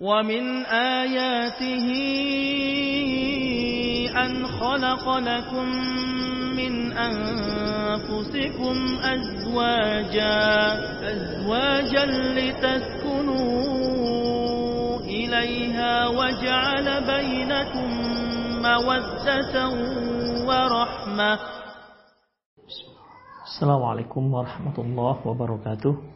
ومن آياته أن خلق لكم من أنفسكم أزواجا أزواجا لتسكنوا إليها وجعل بينكم مودة ورحمة. السلام عليكم ورحمة الله وبركاته.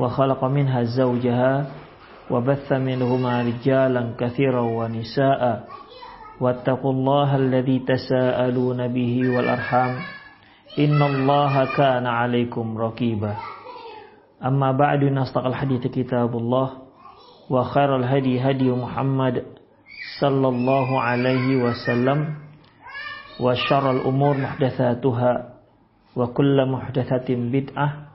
وخلق منها زوجها وبث منهما رجالا كثيرا ونساء واتقوا الله الذي تساءلون به والأرحام إن الله كان عليكم رقيبا. أما بعد نصدق الحديث كتاب الله وخير الهدي هدي محمد صلى الله عليه وسلم وشر الأمور محدثاتها وكل محدثة بدعة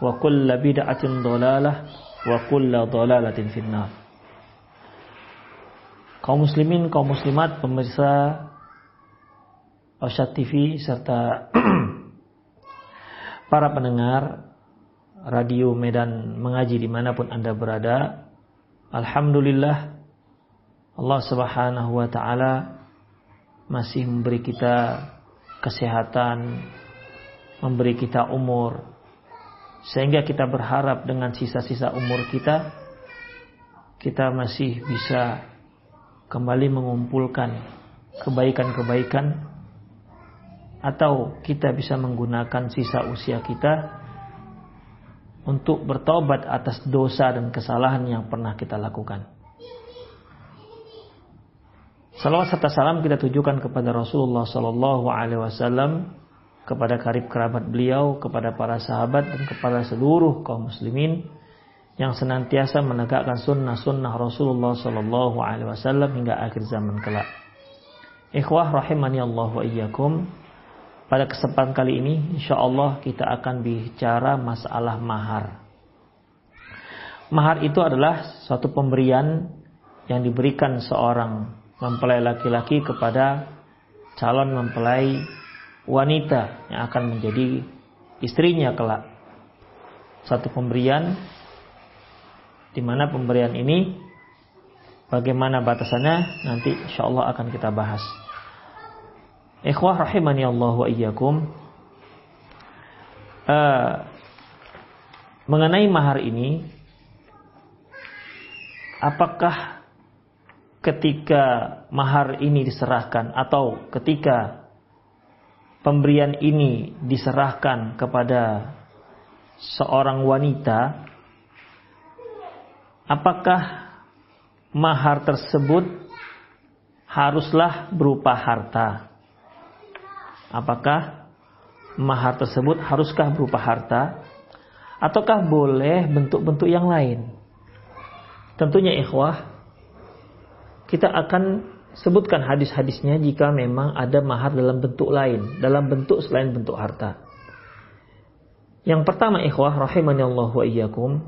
wa kulla bid'atin dolalah wa kulla dolalatin finnar. Kaum muslimin kaum muslimat pemirsa Osyat TV serta para pendengar radio Medan mengaji di mana pun anda berada Alhamdulillah Allah subhanahu wa ta'ala masih memberi kita kesehatan memberi kita umur sehingga kita berharap dengan sisa-sisa umur kita kita masih bisa kembali mengumpulkan kebaikan-kebaikan atau kita bisa menggunakan sisa usia kita untuk bertobat atas dosa dan kesalahan yang pernah kita lakukan. Salawat serta salam kita tujukan kepada Rasulullah Sallallahu Alaihi Wasallam, kepada karib kerabat beliau, kepada para sahabat dan kepada seluruh kaum muslimin yang senantiasa menegakkan sunnah-sunnah Rasulullah Sallallahu Alaihi Wasallam hingga akhir zaman kelak. Ikhwah rahimani Allah wa iyyakum. Pada kesempatan kali ini, insya Allah kita akan bicara masalah mahar. Mahar itu adalah suatu pemberian yang diberikan seorang mempelai laki-laki kepada calon mempelai wanita yang akan menjadi istrinya kelak. Satu pemberian di mana pemberian ini bagaimana batasannya nanti insya Allah akan kita bahas. Ikhwah rahimani Allah wa iyyakum. Uh, mengenai mahar ini apakah ketika mahar ini diserahkan atau ketika pemberian ini diserahkan kepada seorang wanita apakah mahar tersebut haruslah berupa harta? Apakah mahar tersebut haruskah berupa harta? Ataukah boleh bentuk-bentuk yang lain? Tentunya ikhwah, kita akan sebutkan hadis-hadisnya jika memang ada mahar dalam bentuk lain, dalam bentuk selain bentuk harta. Yang pertama ikhwah rahimani Allah wa iyyakum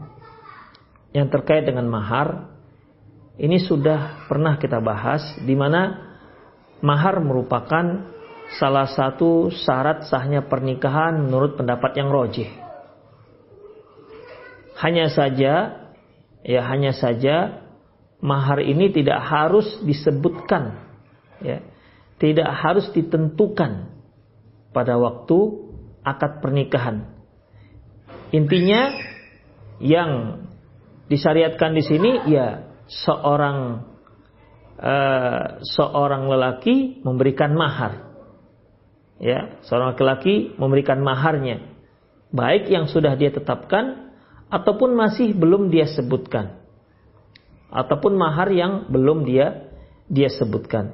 yang terkait dengan mahar ini sudah pernah kita bahas di mana mahar merupakan salah satu syarat sahnya pernikahan menurut pendapat yang rojih. Hanya saja ya hanya saja mahar ini tidak harus disebutkan ya. Tidak harus ditentukan pada waktu akad pernikahan. Intinya yang disyariatkan di sini ya seorang uh, seorang lelaki memberikan mahar. Ya, seorang laki-laki memberikan maharnya. Baik yang sudah dia tetapkan ataupun masih belum dia sebutkan. Ataupun mahar yang belum dia dia sebutkan.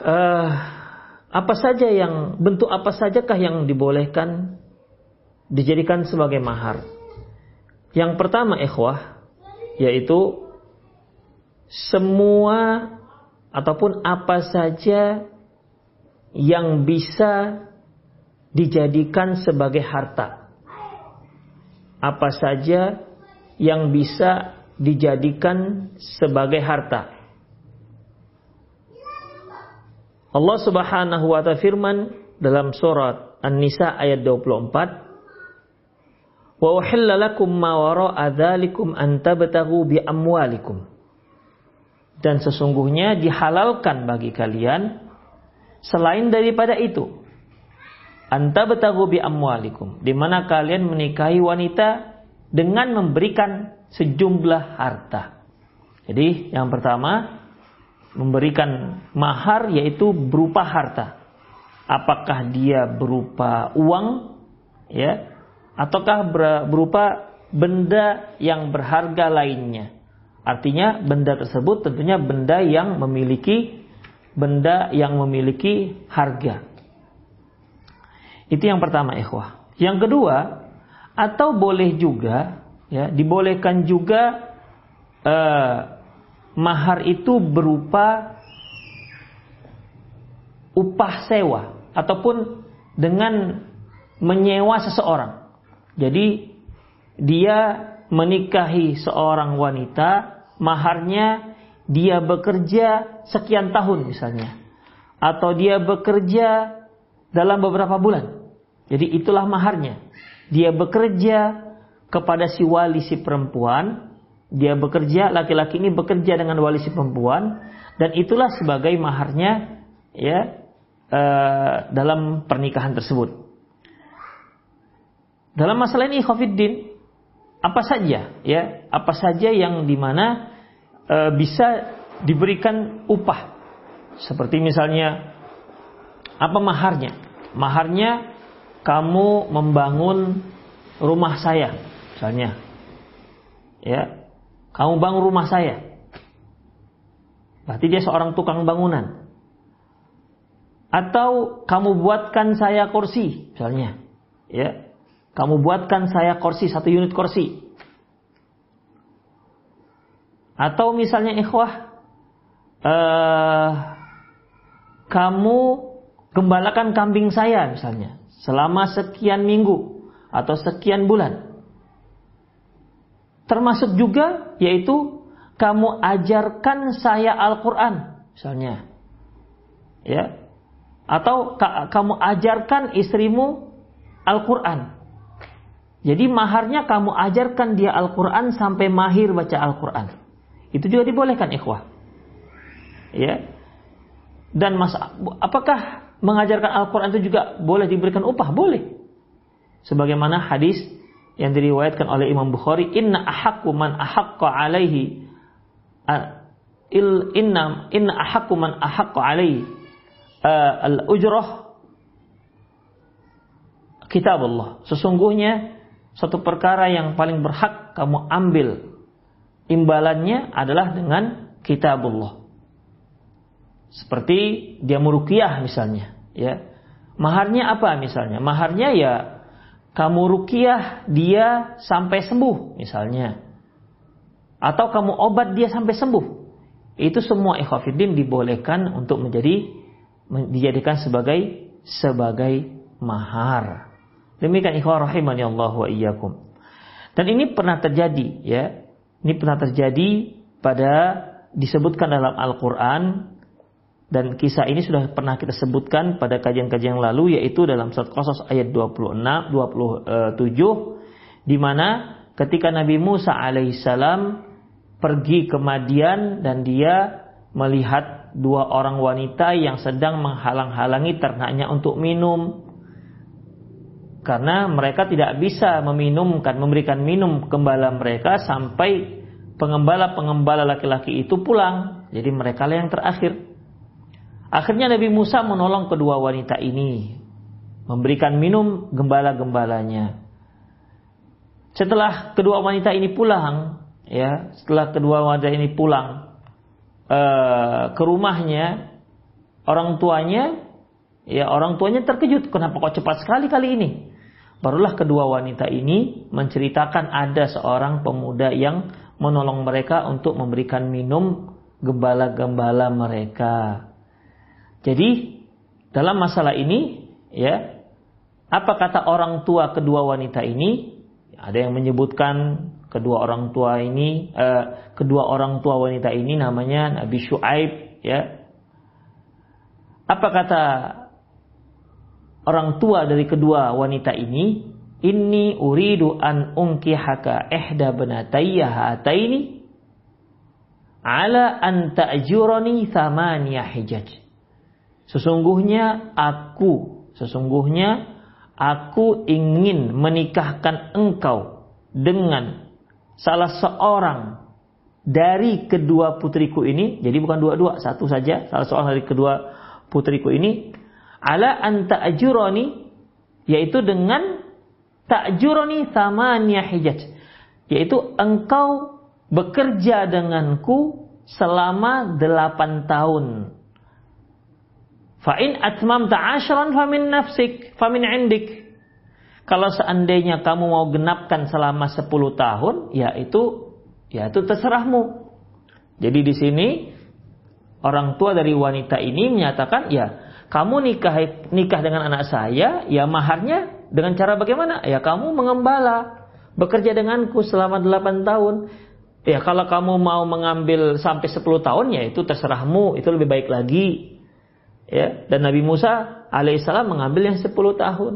Uh, apa saja yang bentuk apa sajakah yang dibolehkan dijadikan sebagai mahar? Yang pertama ikhwah yaitu semua ataupun apa saja yang bisa dijadikan sebagai harta. Apa saja yang bisa dijadikan sebagai harta. Allah Subhanahu wa taala firman dalam surat An-Nisa ayat 24 Wa uhilla lakum ma wara'a dzalikum an tabtaghu bi amwalikum. Dan sesungguhnya dihalalkan bagi kalian selain daripada itu. Anta betagu bi amwalikum. Di mana kalian menikahi wanita dengan memberikan sejumlah harta. Jadi yang pertama memberikan mahar yaitu berupa harta. Apakah dia berupa uang ya ataukah berupa benda yang berharga lainnya. Artinya benda tersebut tentunya benda yang memiliki benda yang memiliki harga. Itu yang pertama ikhwah. Yang kedua, atau boleh juga ya, dibolehkan juga eh, mahar itu berupa upah sewa ataupun dengan menyewa seseorang. Jadi dia menikahi seorang wanita, maharnya dia bekerja sekian tahun misalnya. Atau dia bekerja dalam beberapa bulan. Jadi itulah maharnya. Dia bekerja kepada si wali si perempuan, dia bekerja laki-laki ini bekerja dengan wali si perempuan dan itulah sebagai maharnya ya uh, dalam pernikahan tersebut. Dalam masalah ini Khofiddin apa saja ya, apa saja yang di mana e, bisa diberikan upah. Seperti misalnya apa maharnya? Maharnya kamu membangun rumah saya, misalnya. Ya. Kamu bangun rumah saya. Berarti dia seorang tukang bangunan. Atau kamu buatkan saya kursi, misalnya. Ya. Kamu buatkan saya kursi, satu unit kursi. Atau misalnya ikhwah, uh, kamu gembalakan kambing saya misalnya. Selama sekian minggu atau sekian bulan. Termasuk juga yaitu kamu ajarkan saya Al-Quran misalnya. Ya. Atau kamu ajarkan istrimu Al-Quran. Jadi maharnya kamu ajarkan dia Al-Quran sampai mahir baca Al-Quran. Itu juga dibolehkan ikhwah. Ya. Dan mas, apakah mengajarkan Al-Quran itu juga boleh diberikan upah? Boleh. Sebagaimana hadis yang diriwayatkan oleh Imam Bukhari, Inna ahakku man ahakku alaihi il inna inna ahakku man ahakku alaihi al ujrah kitab Allah. Sesungguhnya satu perkara yang paling berhak kamu ambil imbalannya adalah dengan kitabullah. Seperti dia merukiah misalnya, ya. Maharnya apa misalnya? Maharnya ya kamu rukiah dia sampai sembuh misalnya. Atau kamu obat dia sampai sembuh. Itu semua ikhwafidin dibolehkan untuk menjadi dijadikan sebagai sebagai mahar. Demikian ikhwah rahimani Allah wa iyyakum. Dan ini pernah terjadi ya. Ini pernah terjadi pada disebutkan dalam Al-Qur'an dan kisah ini sudah pernah kita sebutkan pada kajian-kajian lalu yaitu dalam surat Qasas ayat 26 27 di mana ketika Nabi Musa alaihissalam pergi ke Madian dan dia melihat dua orang wanita yang sedang menghalang-halangi ternaknya untuk minum karena mereka tidak bisa meminumkan, memberikan minum gembala mereka sampai pengembala-pengembala laki-laki itu pulang. Jadi mereka yang terakhir. Akhirnya Nabi Musa menolong kedua wanita ini, memberikan minum gembala-gembalanya. Setelah kedua wanita ini pulang, ya, setelah kedua wanita ini pulang uh, ke rumahnya, orang tuanya, ya orang tuanya terkejut, kenapa kok cepat sekali kali ini? Barulah kedua wanita ini menceritakan ada seorang pemuda yang menolong mereka untuk memberikan minum gembala-gembala mereka. Jadi dalam masalah ini ya apa kata orang tua kedua wanita ini? Ada yang menyebutkan kedua orang tua ini eh, kedua orang tua wanita ini namanya Nabi Shu'aib ya. Apa kata orang tua dari kedua wanita ini, "Inni uridu an unkihaka ihda banatayya hataini ala an ta'jurani thamaniya hijaj." Sesungguhnya aku, sesungguhnya aku ingin menikahkan engkau dengan salah seorang dari kedua putriku ini, jadi bukan dua-dua, satu saja, salah seorang dari kedua putriku ini, ala anta ajuroni yaitu dengan ta'juroni samania hijaj. Yaitu engkau bekerja denganku selama delapan tahun fa'in atmam ta'ashran famin nafsik famin indik kalau seandainya kamu mau genapkan selama sepuluh tahun ya itu ya itu terserahmu jadi di sini orang tua dari wanita ini menyatakan ya kamu nikah nikah dengan anak saya, ya maharnya dengan cara bagaimana? Ya kamu mengembala, bekerja denganku selama 8 tahun. Ya kalau kamu mau mengambil sampai 10 tahun ya itu terserahmu, itu lebih baik lagi. Ya, dan Nabi Musa alaihissalam mengambil yang 10 tahun.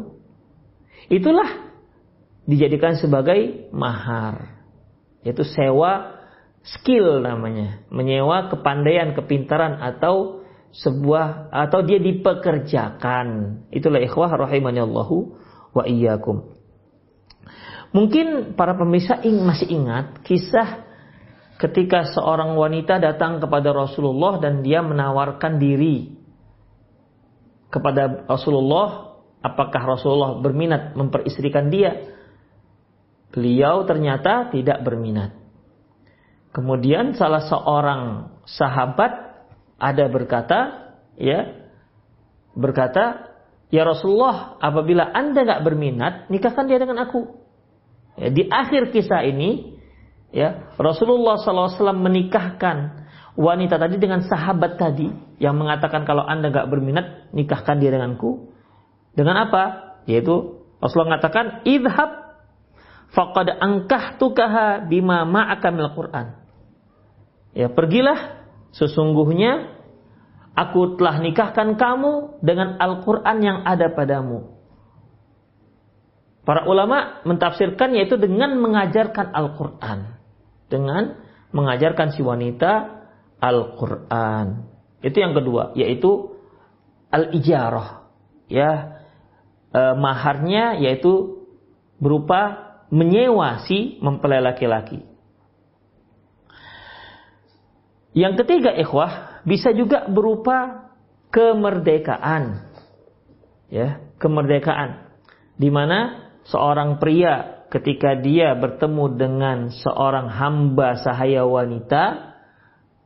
Itulah dijadikan sebagai mahar. Yaitu sewa skill namanya, menyewa kepandaian, kepintaran atau sebuah atau dia dipekerjakan. Itulah ikhwah rahimani Allahu wa iyyakum. Mungkin para pemirsa ing masih ingat kisah ketika seorang wanita datang kepada Rasulullah dan dia menawarkan diri kepada Rasulullah apakah Rasulullah berminat memperistrikan dia. Beliau ternyata tidak berminat. Kemudian salah seorang sahabat ada berkata, ya, berkata, ya Rasulullah, apabila anda nggak berminat, nikahkan dia dengan aku. Ya, di akhir kisah ini, ya Rasulullah SAW menikahkan wanita tadi dengan sahabat tadi yang mengatakan kalau anda nggak berminat, nikahkan dia denganku. Dengan apa? Yaitu Rasulullah mengatakan, idhab faqad tukaha bima ma'aka mil Qur'an. Ya, pergilah Sesungguhnya aku telah nikahkan kamu dengan Al-Quran yang ada padamu. Para ulama mentafsirkan yaitu dengan mengajarkan Al-Quran. Dengan mengajarkan si wanita Al-Quran. Itu yang kedua, yaitu Al-Ijarah. Ya, e, maharnya yaitu berupa menyewa si mempelai laki-laki. Yang ketiga ikhwah bisa juga berupa kemerdekaan. Ya, kemerdekaan. Di mana seorang pria ketika dia bertemu dengan seorang hamba sahaya wanita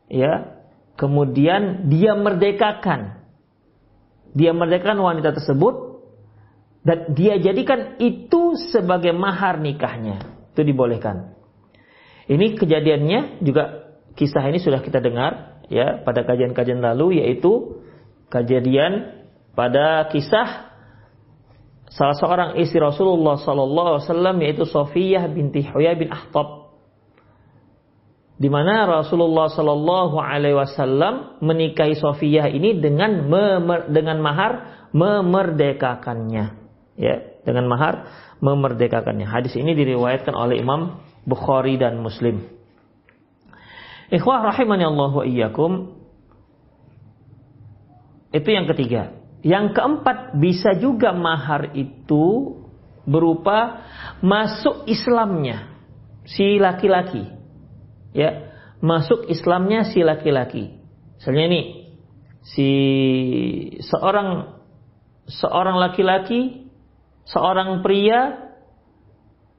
ya, kemudian dia merdekakan. Dia merdekakan wanita tersebut dan dia jadikan itu sebagai mahar nikahnya. Itu dibolehkan. Ini kejadiannya juga kisah ini sudah kita dengar ya pada kajian-kajian lalu yaitu kejadian pada kisah salah seorang istri Rasulullah sallallahu alaihi wasallam yaitu Sofiyah binti Huyai bin Ahtab di mana Rasulullah sallallahu alaihi wasallam menikahi Sofiyah ini dengan memer, dengan mahar memerdekakannya ya dengan mahar memerdekakannya hadis ini diriwayatkan oleh Imam Bukhari dan Muslim Ikhwah rahimani Allah wa iyyakum. Itu yang ketiga. Yang keempat bisa juga mahar itu berupa masuk Islamnya si laki-laki. Ya, masuk Islamnya si laki-laki. Misalnya ini si seorang seorang laki-laki, seorang pria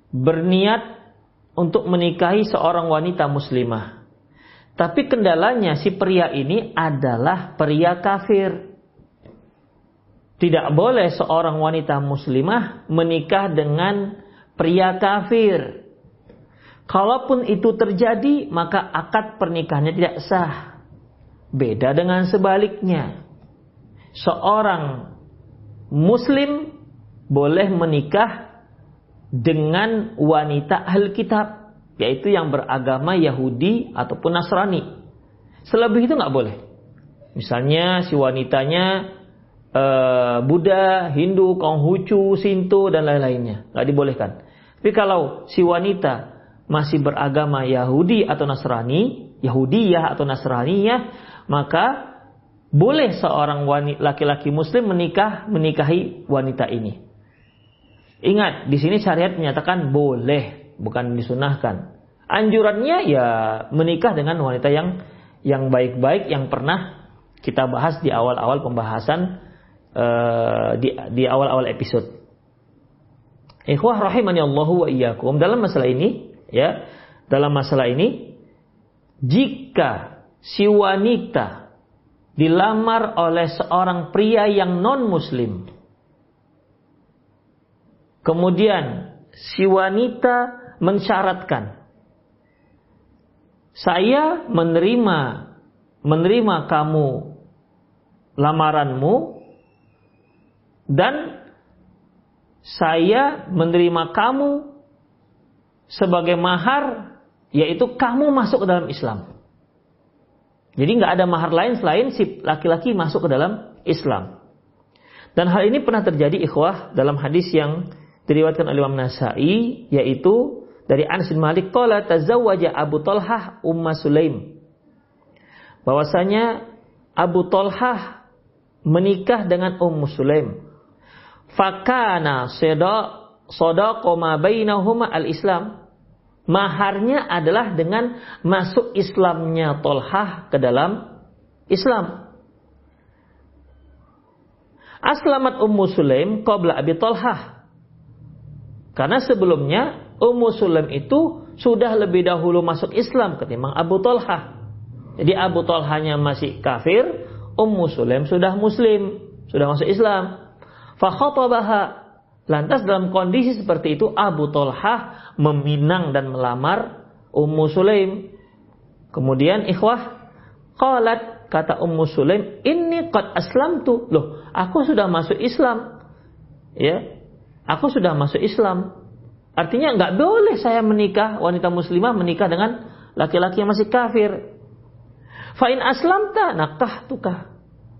berniat untuk menikahi seorang wanita muslimah. Tapi kendalanya si pria ini adalah pria kafir. Tidak boleh seorang wanita muslimah menikah dengan pria kafir. Kalaupun itu terjadi, maka akad pernikahannya tidak sah. Beda dengan sebaliknya. Seorang muslim boleh menikah dengan wanita ahli kitab, yaitu yang beragama Yahudi ataupun Nasrani. Selebih itu nggak boleh. Misalnya si wanitanya uh, Buddha, Hindu, Konghucu, Sinto dan lain-lainnya. Nggak dibolehkan. Tapi kalau si wanita masih beragama Yahudi atau Nasrani, Yahudiyah atau Nasraniyah, maka boleh seorang laki-laki muslim menikah menikahi wanita ini. Ingat, di sini syariat menyatakan boleh, bukan disunahkan. Anjurannya ya menikah dengan wanita yang yang baik-baik yang pernah kita bahas di awal-awal pembahasan uh, di di awal-awal episode. Ikhwah rahimani Allahu wa iyyakum. Dalam masalah ini, ya, dalam masalah ini jika si wanita dilamar oleh seorang pria yang non muslim kemudian si wanita mensyaratkan saya menerima menerima kamu lamaranmu dan saya menerima kamu sebagai mahar, yaitu kamu masuk ke dalam Islam. Jadi nggak ada mahar lain selain si laki-laki masuk ke dalam Islam. Dan hal ini pernah terjadi ikhwah dalam hadis yang diriwayatkan oleh Imam Nasai yaitu dari Anas bin Malik qala tazawwaja Abu Talhah Umma Sulaim. Bahwasanya Abu Talhah menikah dengan Ummu Sulaim fakana sodako ma bainahuma al-Islam. Maharnya adalah dengan masuk Islamnya Tolhah ke dalam Islam. Aslamat Ummu Sulaim qabla Abi Tolhah. Karena sebelumnya Ummu Sulaim itu sudah lebih dahulu masuk Islam ketimbang Abu Tolhah. Jadi Abu Tolhanya masih kafir, Ummu Sulaim sudah muslim, sudah masuk Islam. Fakhatabaha. Lantas dalam kondisi seperti itu Abu Tolhah meminang dan melamar Ummu Sulaim. Kemudian ikhwah qalat kata Ummu Sulaim, "Inni qad aslamtu." Loh, aku sudah masuk Islam. Ya. Aku sudah masuk Islam. Artinya nggak boleh saya menikah wanita muslimah menikah dengan laki-laki yang masih kafir. Fa'in aslamta nakah tukah.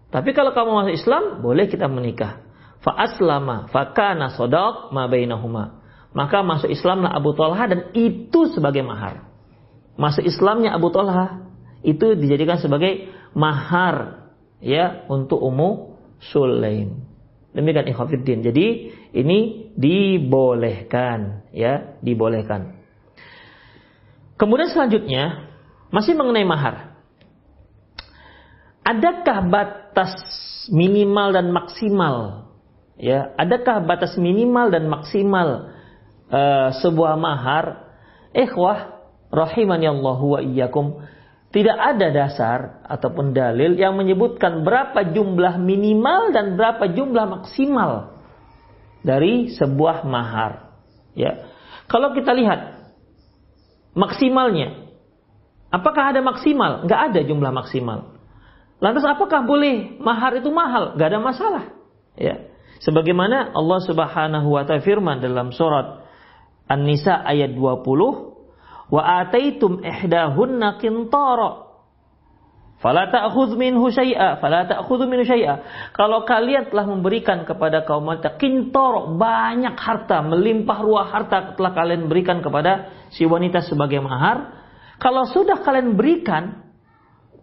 Tapi kalau kamu masuk Islam, boleh kita menikah fa aslama fa kana sadaq ma bainahuma. Maka masuk Islamlah Abu Talha dan itu sebagai mahar. Masuk Islamnya Abu Talha itu dijadikan sebagai mahar ya untuk Ummu Sulaim. Demikian ikhwatiddin. Jadi ini dibolehkan ya, dibolehkan. Kemudian selanjutnya masih mengenai mahar. Adakah batas minimal dan maksimal Ya, adakah batas minimal dan maksimal uh, sebuah mahar? Ikhwah rahimani Allah wa iyyakum. Tidak ada dasar ataupun dalil yang menyebutkan berapa jumlah minimal dan berapa jumlah maksimal dari sebuah mahar. Ya. Kalau kita lihat maksimalnya, apakah ada maksimal? Enggak ada jumlah maksimal. Lantas apakah boleh mahar itu mahal? Enggak ada masalah. Ya. Sebagaimana Allah Subhanahu wa taala firman dalam surat An-Nisa ayat 20, "Wa ataitum ihdahunna qintara" Fala ta'khudh minhu syai'a, fala ta'khudh minhu syai'a. Kalau kalian telah memberikan kepada kaum wanita kintor banyak harta, melimpah ruah harta telah kalian berikan kepada si wanita sebagai mahar, kalau sudah kalian berikan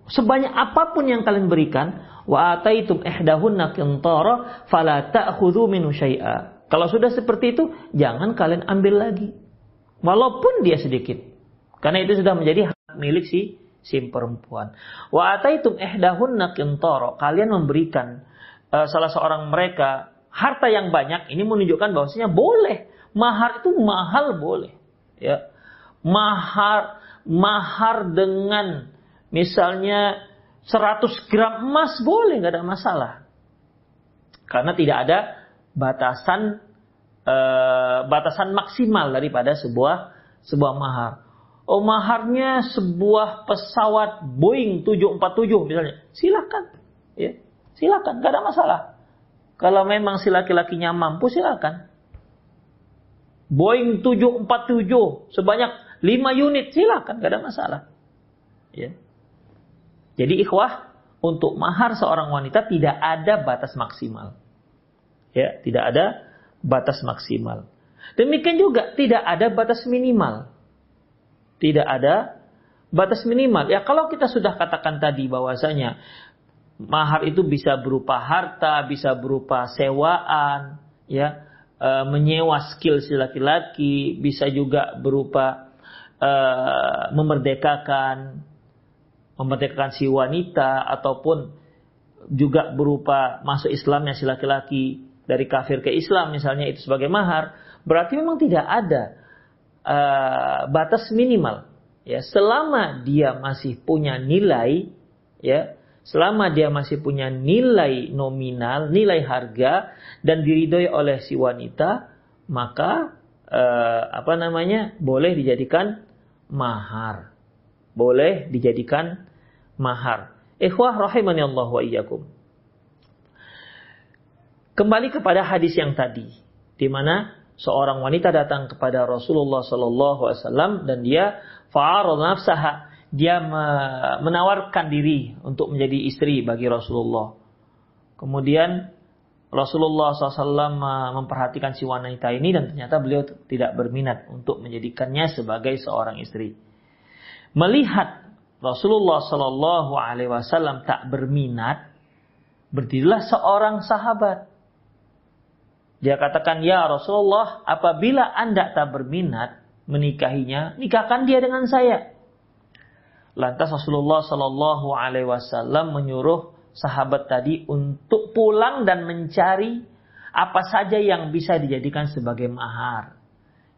sebanyak apa pun yang kalian berikan, wa ataitum ihdahunna qintara fala ta'khudhu minhu syai'a. Kalau sudah seperti itu, jangan kalian ambil lagi. Walaupun dia sedikit. Karena itu sudah menjadi hak milik si si perempuan. Wa ataitum ihdahunna qintara. Kalian memberikan uh, salah seorang mereka harta yang banyak ini menunjukkan bahwasanya boleh. Mahar itu mahal boleh. Ya. Mahar mahar dengan misalnya 100 gram emas boleh nggak ada masalah. Karena tidak ada batasan uh, batasan maksimal daripada sebuah sebuah mahar. Oh maharnya sebuah pesawat Boeing 747 misalnya, silakan, ya, silakan, gak ada masalah. Kalau memang si laki-lakinya mampu silakan. Boeing 747 sebanyak 5 unit silakan, gak ada masalah. Ya. Jadi ikhwah untuk mahar seorang wanita tidak ada batas maksimal. Ya, tidak ada batas maksimal. Demikian juga tidak ada batas minimal. Tidak ada batas minimal. Ya kalau kita sudah katakan tadi bahwasanya mahar itu bisa berupa harta, bisa berupa sewaan, ya, e, menyewa skill si laki-laki, bisa juga berupa e, memerdekakan memerdekakan si wanita ataupun juga berupa masuk Islamnya si laki-laki dari kafir ke Islam misalnya itu sebagai mahar, berarti memang tidak ada uh, batas minimal. Ya selama dia masih punya nilai ya selama dia masih punya nilai nominal nilai harga dan diridhoi oleh si wanita maka uh, apa namanya boleh dijadikan mahar. Boleh dijadikan mahar. Ikhwah rahimani Allah wa iyyakum kembali kepada hadis yang tadi di mana seorang wanita datang kepada Rasulullah Sallallahu Alaihi Wasallam dan dia fa'arad nafsaha dia menawarkan diri untuk menjadi istri bagi Rasulullah. Kemudian Rasulullah SAW memperhatikan si wanita ini dan ternyata beliau tidak berminat untuk menjadikannya sebagai seorang istri. Melihat Rasulullah Wasallam tak berminat, berdirilah seorang sahabat dia katakan, Ya Rasulullah, apabila anda tak berminat menikahinya, nikahkan dia dengan saya. Lantas Rasulullah Shallallahu Alaihi Wasallam menyuruh sahabat tadi untuk pulang dan mencari apa saja yang bisa dijadikan sebagai mahar.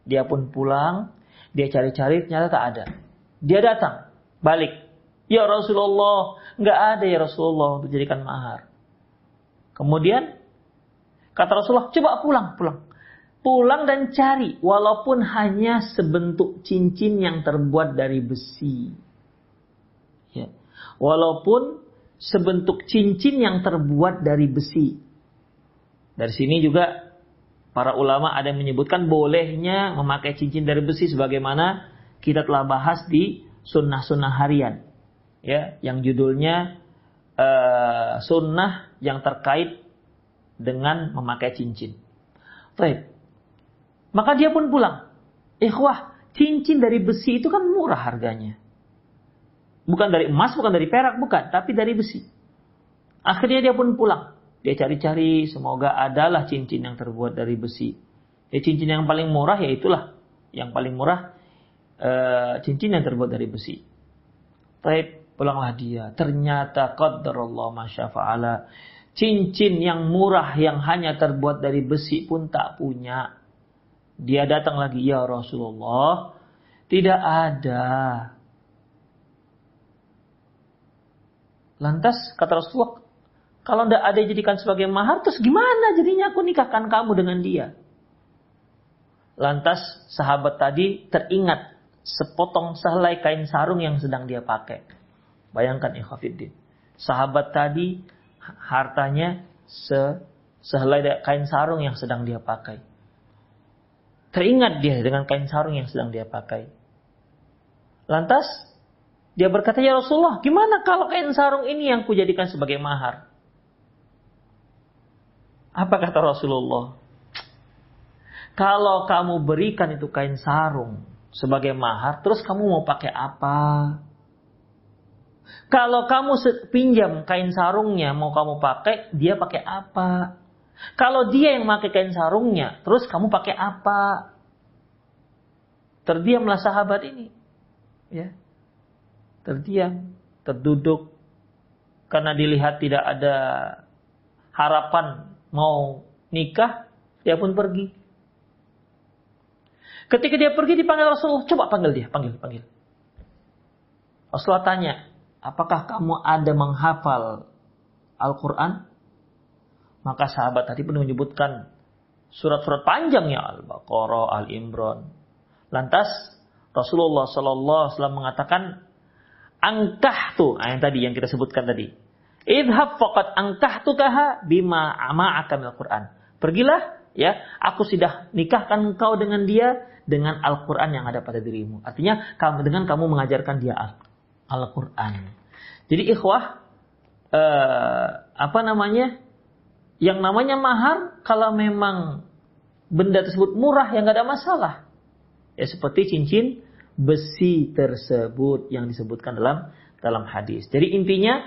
Dia pun pulang, dia cari-cari ternyata tak ada. Dia datang, balik. Ya Rasulullah, nggak ada ya Rasulullah untuk jadikan mahar. Kemudian Kata Rasulullah, coba pulang, pulang. Pulang dan cari, walaupun hanya sebentuk cincin yang terbuat dari besi. Ya. Walaupun sebentuk cincin yang terbuat dari besi. Dari sini juga para ulama ada yang menyebutkan bolehnya memakai cincin dari besi sebagaimana kita telah bahas di sunnah-sunnah harian. Ya, yang judulnya uh, sunnah yang terkait dengan memakai cincin. Baik. Maka dia pun pulang. Ikhwah, cincin dari besi itu kan murah harganya. Bukan dari emas, bukan dari perak, bukan. Tapi dari besi. Akhirnya dia pun pulang. Dia cari-cari, semoga adalah cincin yang terbuat dari besi. Ya, cincin yang paling murah ya itulah. Yang paling murah, e, cincin yang terbuat dari besi. Baik, pulanglah dia. Ternyata qadarullah masyafa'ala cincin yang murah yang hanya terbuat dari besi pun tak punya. Dia datang lagi, ya Rasulullah, tidak ada. Lantas kata Rasulullah, kalau tidak ada jadikan sebagai mahar, terus gimana jadinya aku nikahkan kamu dengan dia? Lantas sahabat tadi teringat sepotong sehelai kain sarung yang sedang dia pakai. Bayangkan ikhafidin. Sahabat tadi hartanya se sehelai kain sarung yang sedang dia pakai. Teringat dia dengan kain sarung yang sedang dia pakai. Lantas dia berkata, "Ya Rasulullah, gimana kalau kain sarung ini yang kujadikan sebagai mahar?" Apa kata Rasulullah? Kalau kamu berikan itu kain sarung sebagai mahar, terus kamu mau pakai apa? Kalau kamu pinjam kain sarungnya mau kamu pakai, dia pakai apa? Kalau dia yang pakai kain sarungnya, terus kamu pakai apa? Terdiamlah sahabat ini. Ya. Terdiam, terduduk karena dilihat tidak ada harapan mau nikah, dia pun pergi. Ketika dia pergi dipanggil Rasulullah, coba panggil dia, panggil, panggil. Rasulullah tanya, apakah kamu ada menghafal Al-Quran? Maka sahabat tadi pun menyebutkan surat-surat panjang ya Al-Baqarah, Al-Imran. Lantas Rasulullah Sallallahu Alaihi Wasallam mengatakan, angkah tuh, nah yang tadi yang kita sebutkan tadi. Idhab faqat angkah kaha bima ma'aka al Quran. Pergilah, ya, aku sudah nikahkan engkau dengan dia dengan Al-Quran yang ada pada dirimu. Artinya dengan kamu mengajarkan dia Al-Quran. Jadi ikhwah, eh, apa namanya? Yang namanya mahar kalau memang benda tersebut murah yang gak ada masalah. Ya seperti cincin besi tersebut yang disebutkan dalam dalam hadis. Jadi intinya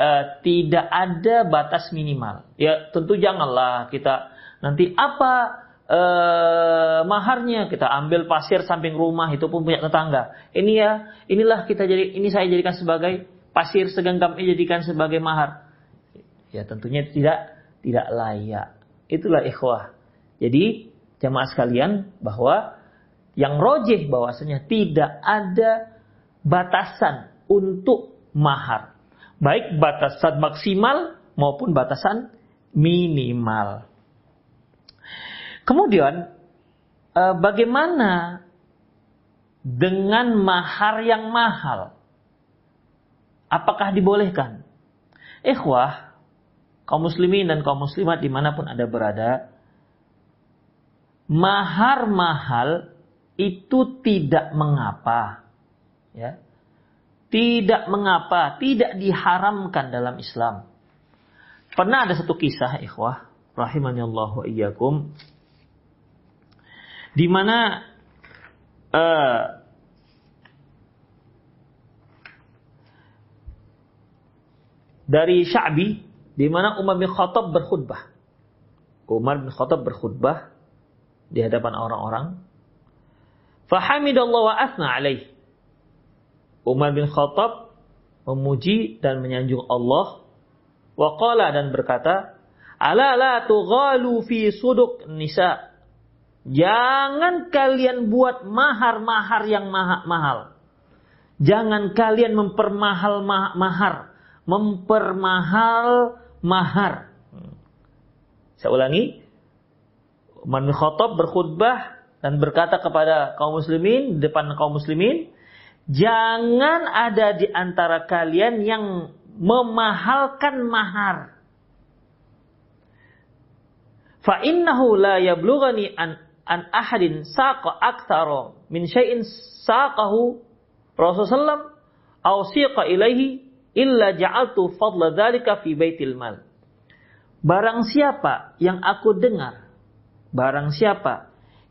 uh, tidak ada batas minimal. Ya tentu janganlah kita nanti apa uh, maharnya kita ambil pasir samping rumah itu pun punya tetangga. Ini ya inilah kita jadi ini saya jadikan sebagai pasir segenggam ini jadikan sebagai mahar. Ya tentunya tidak tidak layak. Itulah ikhwah. Jadi jamaah sekalian bahwa yang rojih bahwasanya tidak ada batasan untuk mahar baik batasan maksimal maupun batasan minimal. Kemudian eh, bagaimana dengan mahar yang mahal? Apakah dibolehkan? Ikhwah, kaum muslimin dan kaum muslimat di mana pun ada berada, mahar mahal itu tidak mengapa. Ya, tidak mengapa, tidak diharamkan dalam Islam. Pernah ada satu kisah, ikhwah, rahimani Allah wa iyyakum, di mana uh, dari Sya'bi di mana Umar bin Khattab berkhutbah. Umar bin Khattab berkhutbah di hadapan orang-orang. Fahamidallah wa asna alaih. Umar bin Khattab memuji dan menyanjung Allah waqala dan berkata ala la tughalu fi suduk nisa jangan kalian buat mahar-mahar yang mahal. Jangan kalian mempermahal mahar. Mempermahal mahar. Saya ulangi. Umar bin Khattab berkhutbah dan berkata kepada kaum muslimin depan kaum muslimin Jangan ada di antara kalian yang memahalkan mahar. Fa innahu la yablughani an an ahadin saqa aktsara min syai'in saqahu Rasulullah aw siqa ilaihi illa ja'altu fadla dzalika fi baitil mal. Barang siapa yang aku dengar, barang siapa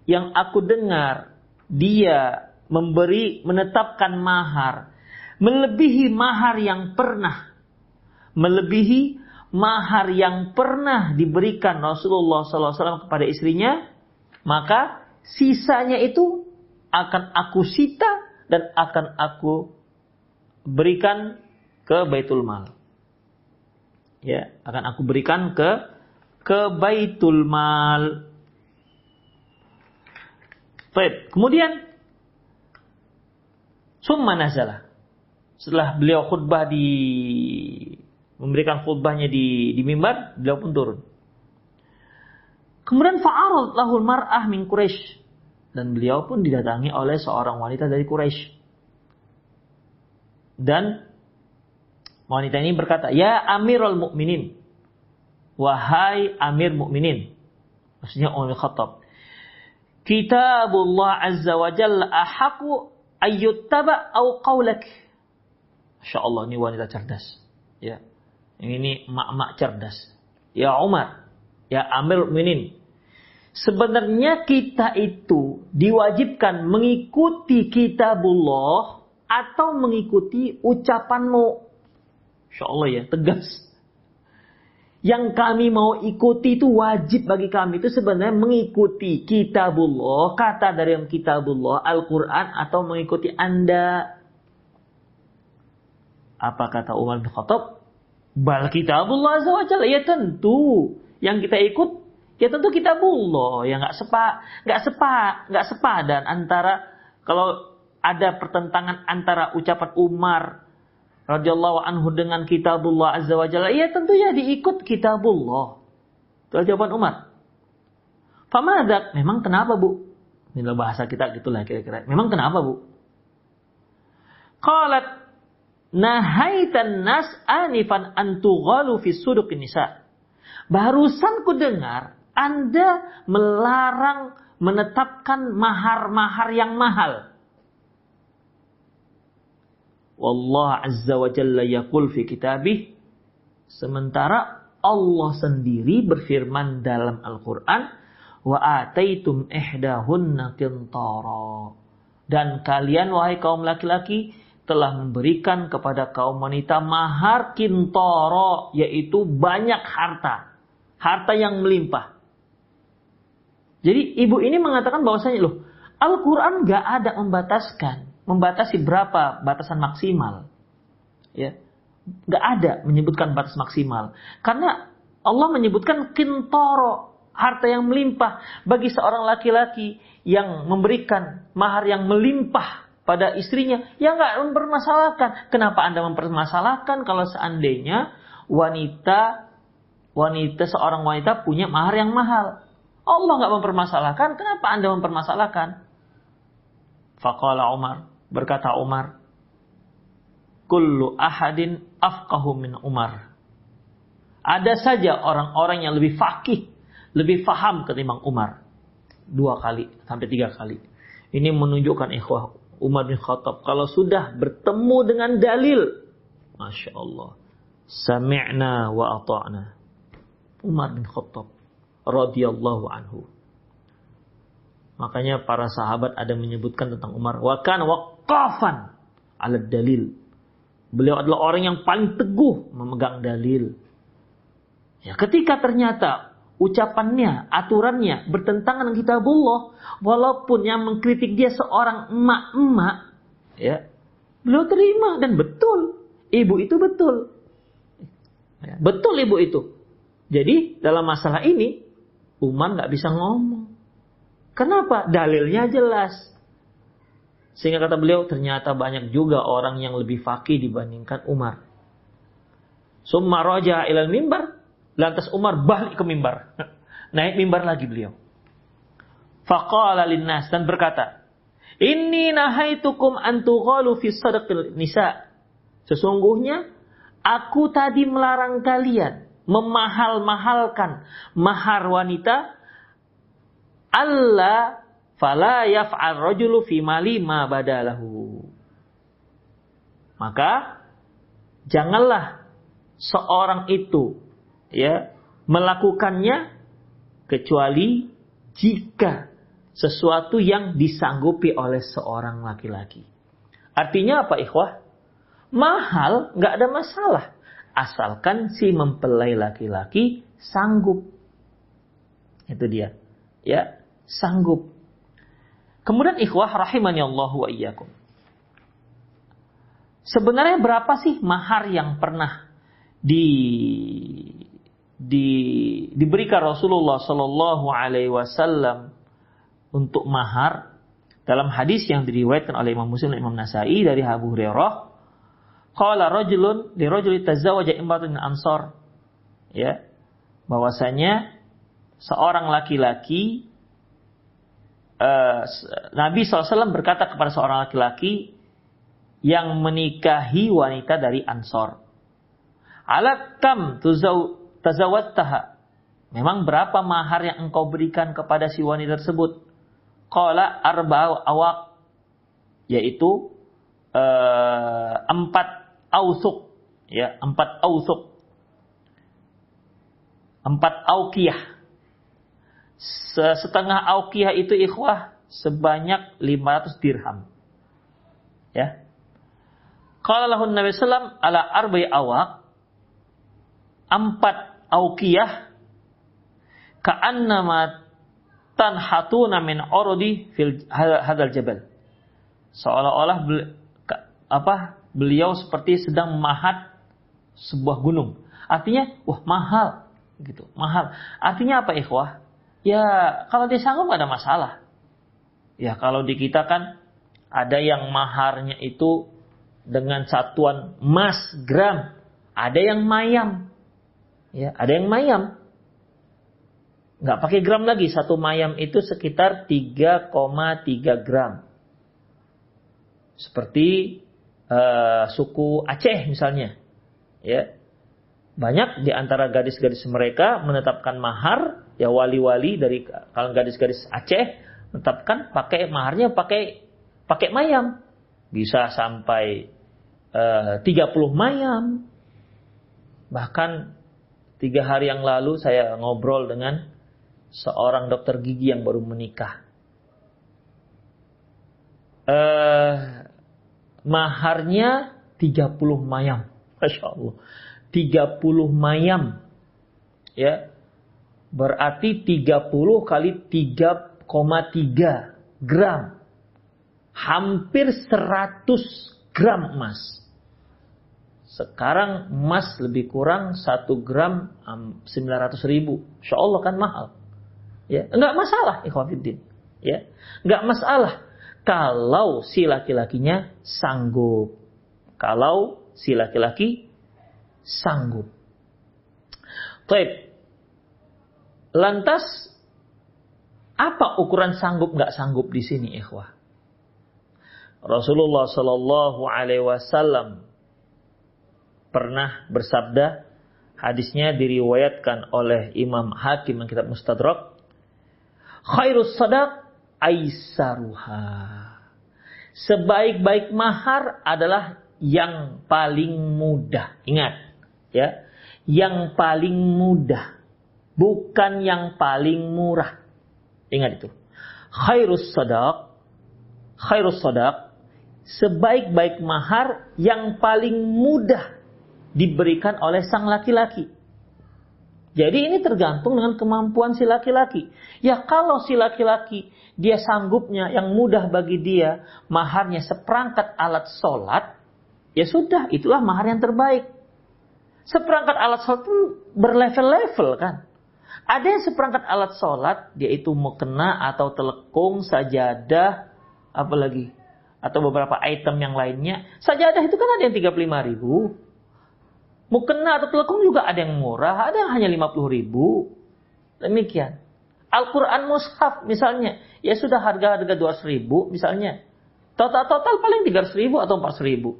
yang aku dengar dia memberi menetapkan mahar melebihi mahar yang pernah melebihi mahar yang pernah diberikan Rasulullah SAW kepada istrinya maka sisanya itu akan aku sita dan akan aku berikan ke Baitul Mal ya akan aku berikan ke ke Baitul Mal Baik, kemudian Summa nazalah. Setelah beliau khutbah di memberikan khutbahnya di di mimbar, beliau pun turun. Kemudian fa'arad lahul mar'ah min Quraisy dan beliau pun didatangi oleh seorang wanita dari Quraisy. Dan wanita ini berkata, "Ya Amirul Mukminin, wahai Amir Mukminin." Maksudnya Umar Khattab. Kitabullah Azza wa Jalla ahaqu ayyuttaba au qaulak. Masya Allah ini wanita cerdas. Ya. Ini mak-mak cerdas. Ya Umar, ya Amir Minin. Sebenarnya kita itu diwajibkan mengikuti kitabullah atau mengikuti ucapanmu. Masya Allah ya, tegas. Yang kami mau ikuti itu wajib bagi kami itu sebenarnya mengikuti kitabullah, kata dari kitabullah, Al-Quran atau mengikuti Anda. Apa kata Umar bin Khattab? Bal kitabullah azza wa jalla. Ya tentu. Yang kita ikut, ya tentu kitabullah. Ya nggak sepa, nggak sepa, nggak sepadan antara kalau ada pertentangan antara ucapan Umar radhiyallahu anhu dengan kitabullah azza wa jalla, ya tentunya diikut kitabullah. Itu jawaban Umar. Famadak, memang kenapa bu? Ini bahasa kita gitulah kira-kira. Memang kenapa bu? Qalat nahaitan nas anifan antughalu fi suduqin nisa. Barusan ku dengar Anda melarang menetapkan mahar-mahar yang mahal. Wallah azza wa jalla yaqul fi kitabih. Sementara Allah sendiri berfirman dalam Al-Quran. Wa ataitum ihdahunna qintara. Dan kalian wahai kaum laki-laki telah memberikan kepada kaum wanita mahar kintoro. Yaitu banyak harta. Harta yang melimpah. Jadi ibu ini mengatakan bahwasanya loh. Al-Quran gak ada membataskan membatasi berapa batasan maksimal. Ya. Gak ada menyebutkan batas maksimal. Karena Allah menyebutkan kintoro, harta yang melimpah bagi seorang laki-laki yang memberikan mahar yang melimpah pada istrinya, ya nggak mempermasalahkan. Kenapa Anda mempermasalahkan kalau seandainya wanita wanita seorang wanita punya mahar yang mahal? Allah nggak mempermasalahkan, kenapa Anda mempermasalahkan? Faqala Umar, Berkata Umar, Kullu ahadin afqahu min Umar. Ada saja orang-orang yang lebih fakih, lebih faham ketimbang Umar. Dua kali, sampai tiga kali. Ini menunjukkan ikhwah Umar bin Khattab. Kalau sudah bertemu dengan dalil, Masya Allah. Sami'na wa ata'na. Umar bin Khattab radhiyallahu anhu. Makanya para sahabat ada menyebutkan tentang Umar. Wa kan waqafan ala dalil. Beliau adalah orang yang paling teguh memegang dalil. Ya, ketika ternyata ucapannya, aturannya bertentangan dengan kitabullah, walaupun yang mengkritik dia seorang emak-emak, ya, beliau terima dan betul. Ibu itu betul. Ya, betul ibu itu. Jadi dalam masalah ini, Umar nggak bisa ngomong. Kenapa? Dalilnya jelas. Sehingga kata beliau, ternyata banyak juga orang yang lebih fakih dibandingkan Umar. Summa roja ilal mimbar. Lantas Umar balik ke mimbar. Naik mimbar lagi beliau. Faqala linnas dan berkata, Inni nahaitukum antughalu fi sadaqil nisa. Sesungguhnya aku tadi melarang kalian memahal-mahalkan mahar wanita Allah fala yaf'al rajulu fi mali ma badalahu. Maka janganlah seorang itu ya melakukannya kecuali jika sesuatu yang disanggupi oleh seorang laki-laki. Artinya apa ikhwah? Mahal nggak ada masalah. Asalkan si mempelai laki-laki sanggup. Itu dia. Ya, sanggup. Kemudian ikhwah rahimani Allah wa iyyakum. Sebenarnya berapa sih mahar yang pernah di di diberikan Rasulullah Shallallahu Alaihi Wasallam untuk mahar dalam hadis yang diriwayatkan oleh Imam Muslim dan Imam Nasai dari Abu Hurairah qala rajulun li rajuli tazawwaja imratun ansar ya bahwasanya seorang laki-laki uh, Nabi SAW berkata kepada seorang laki-laki yang menikahi wanita dari Ansor. Alat kam taha. Memang berapa mahar yang engkau berikan kepada si wanita tersebut? Qala arba'u awak. Yaitu uh, empat ausuk. Ya, empat ausuk. Empat aukiyah setengah aukiyah itu ikhwah sebanyak 500 dirham. Ya. Kalau lahun Nabi Sallam ala arba'i awak empat auqiyah ka'annama tanhatuna min urudi fil hadal jabal. Seolah-olah apa beliau seperti sedang memahat sebuah gunung. Artinya, wah mahal gitu, mahal. Artinya apa ikhwah? Ya kalau dia sanggup ada masalah. Ya kalau di kita kan ada yang maharnya itu dengan satuan emas gram, ada yang mayam. Ya, ada yang mayam. Nggak pakai gram lagi, satu mayam itu sekitar 3,3 gram. Seperti uh, suku Aceh misalnya. Ya. Banyak di antara gadis-gadis mereka menetapkan mahar, ya wali-wali dari kalangan gadis-gadis Aceh menetapkan pakai maharnya pakai pakai mayam. Bisa sampai uh, 30 mayam. Bahkan tiga hari yang lalu saya ngobrol dengan seorang dokter gigi yang baru menikah. Uh, maharnya 30 mayam. Masya Allah. 30 mayam. Ya. Berarti 30 kali 3,3 gram. Hampir 100 gram emas. Sekarang emas lebih kurang 1 gram 900 ribu. Insya Allah kan mahal. Ya, enggak masalah ikhwafiddin. Ya, enggak masalah kalau si laki-lakinya sanggup. Kalau si laki-laki sanggup. Baik. Lantas apa ukuran sanggup nggak sanggup di sini, ikhwah? Rasulullah Shallallahu Alaihi Wasallam pernah bersabda, hadisnya diriwayatkan oleh Imam Hakim kitab Mustadrak, khairus sadaq aisaruha. Sebaik-baik mahar adalah yang paling mudah. Ingat, ya. Yang paling mudah. Bukan yang paling murah. Ingat itu. Khairus sadaq. Khairus sadaq. Sebaik-baik mahar yang paling mudah diberikan oleh sang laki-laki jadi ini tergantung dengan kemampuan si laki-laki. Ya kalau si laki-laki dia sanggupnya yang mudah bagi dia maharnya seperangkat alat sholat, ya sudah itulah mahar yang terbaik. Seperangkat alat sholat pun berlevel-level kan. Ada yang seperangkat alat sholat, yaitu mukena atau telekung, sajadah, apalagi atau beberapa item yang lainnya. Sajadah itu kan ada yang 35 ribu. Mukena atau telekung juga ada yang murah, ada yang hanya 50 ribu. Demikian. Al-Quran Mushaf misalnya, ya sudah harga-harga 200 ribu misalnya. Total-total paling 300 ribu atau 400 ribu.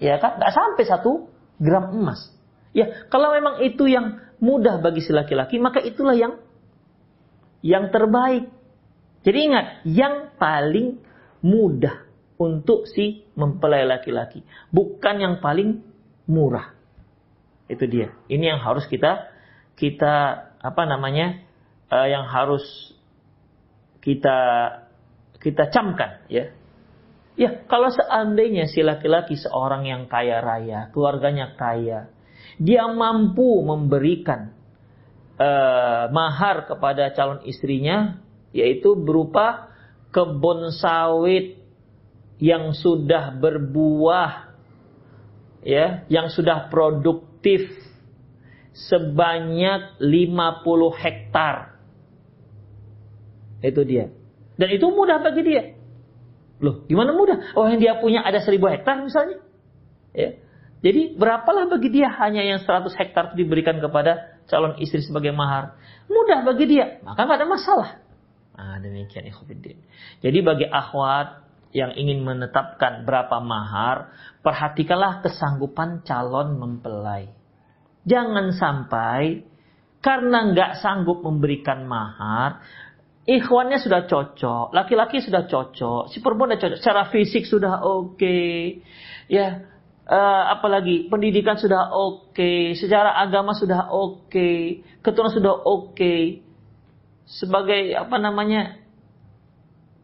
Ya kan? Nggak sampai satu gram emas. Ya, kalau memang itu yang mudah bagi si laki-laki, maka itulah yang yang terbaik. Jadi ingat, yang paling mudah untuk si mempelai laki-laki, bukan yang paling murah. Itu dia. Ini yang harus kita kita apa namanya? Uh, yang harus kita kita camkan ya Ya, kalau seandainya si laki-laki seorang yang kaya raya, keluarganya kaya, dia mampu memberikan uh, mahar kepada calon istrinya, yaitu berupa kebun sawit yang sudah berbuah, ya, yang sudah produktif sebanyak 50 hektar. Itu dia. Dan itu mudah bagi dia. Loh, gimana mudah? Oh, yang dia punya ada seribu hektar misalnya. Ya. Jadi berapalah bagi dia hanya yang 100 hektar diberikan kepada calon istri sebagai mahar. Mudah bagi dia, maka nggak ada masalah. Nah, demikian ikhwatiddin. Jadi bagi akhwat yang ingin menetapkan berapa mahar, perhatikanlah kesanggupan calon mempelai. Jangan sampai karena nggak sanggup memberikan mahar, ikhwannya sudah cocok, laki-laki sudah cocok, si perempuan sudah cocok, secara fisik sudah oke, okay, ya, uh, apalagi pendidikan sudah oke, okay, secara agama sudah oke, okay, keturunan sudah oke, okay, sebagai apa namanya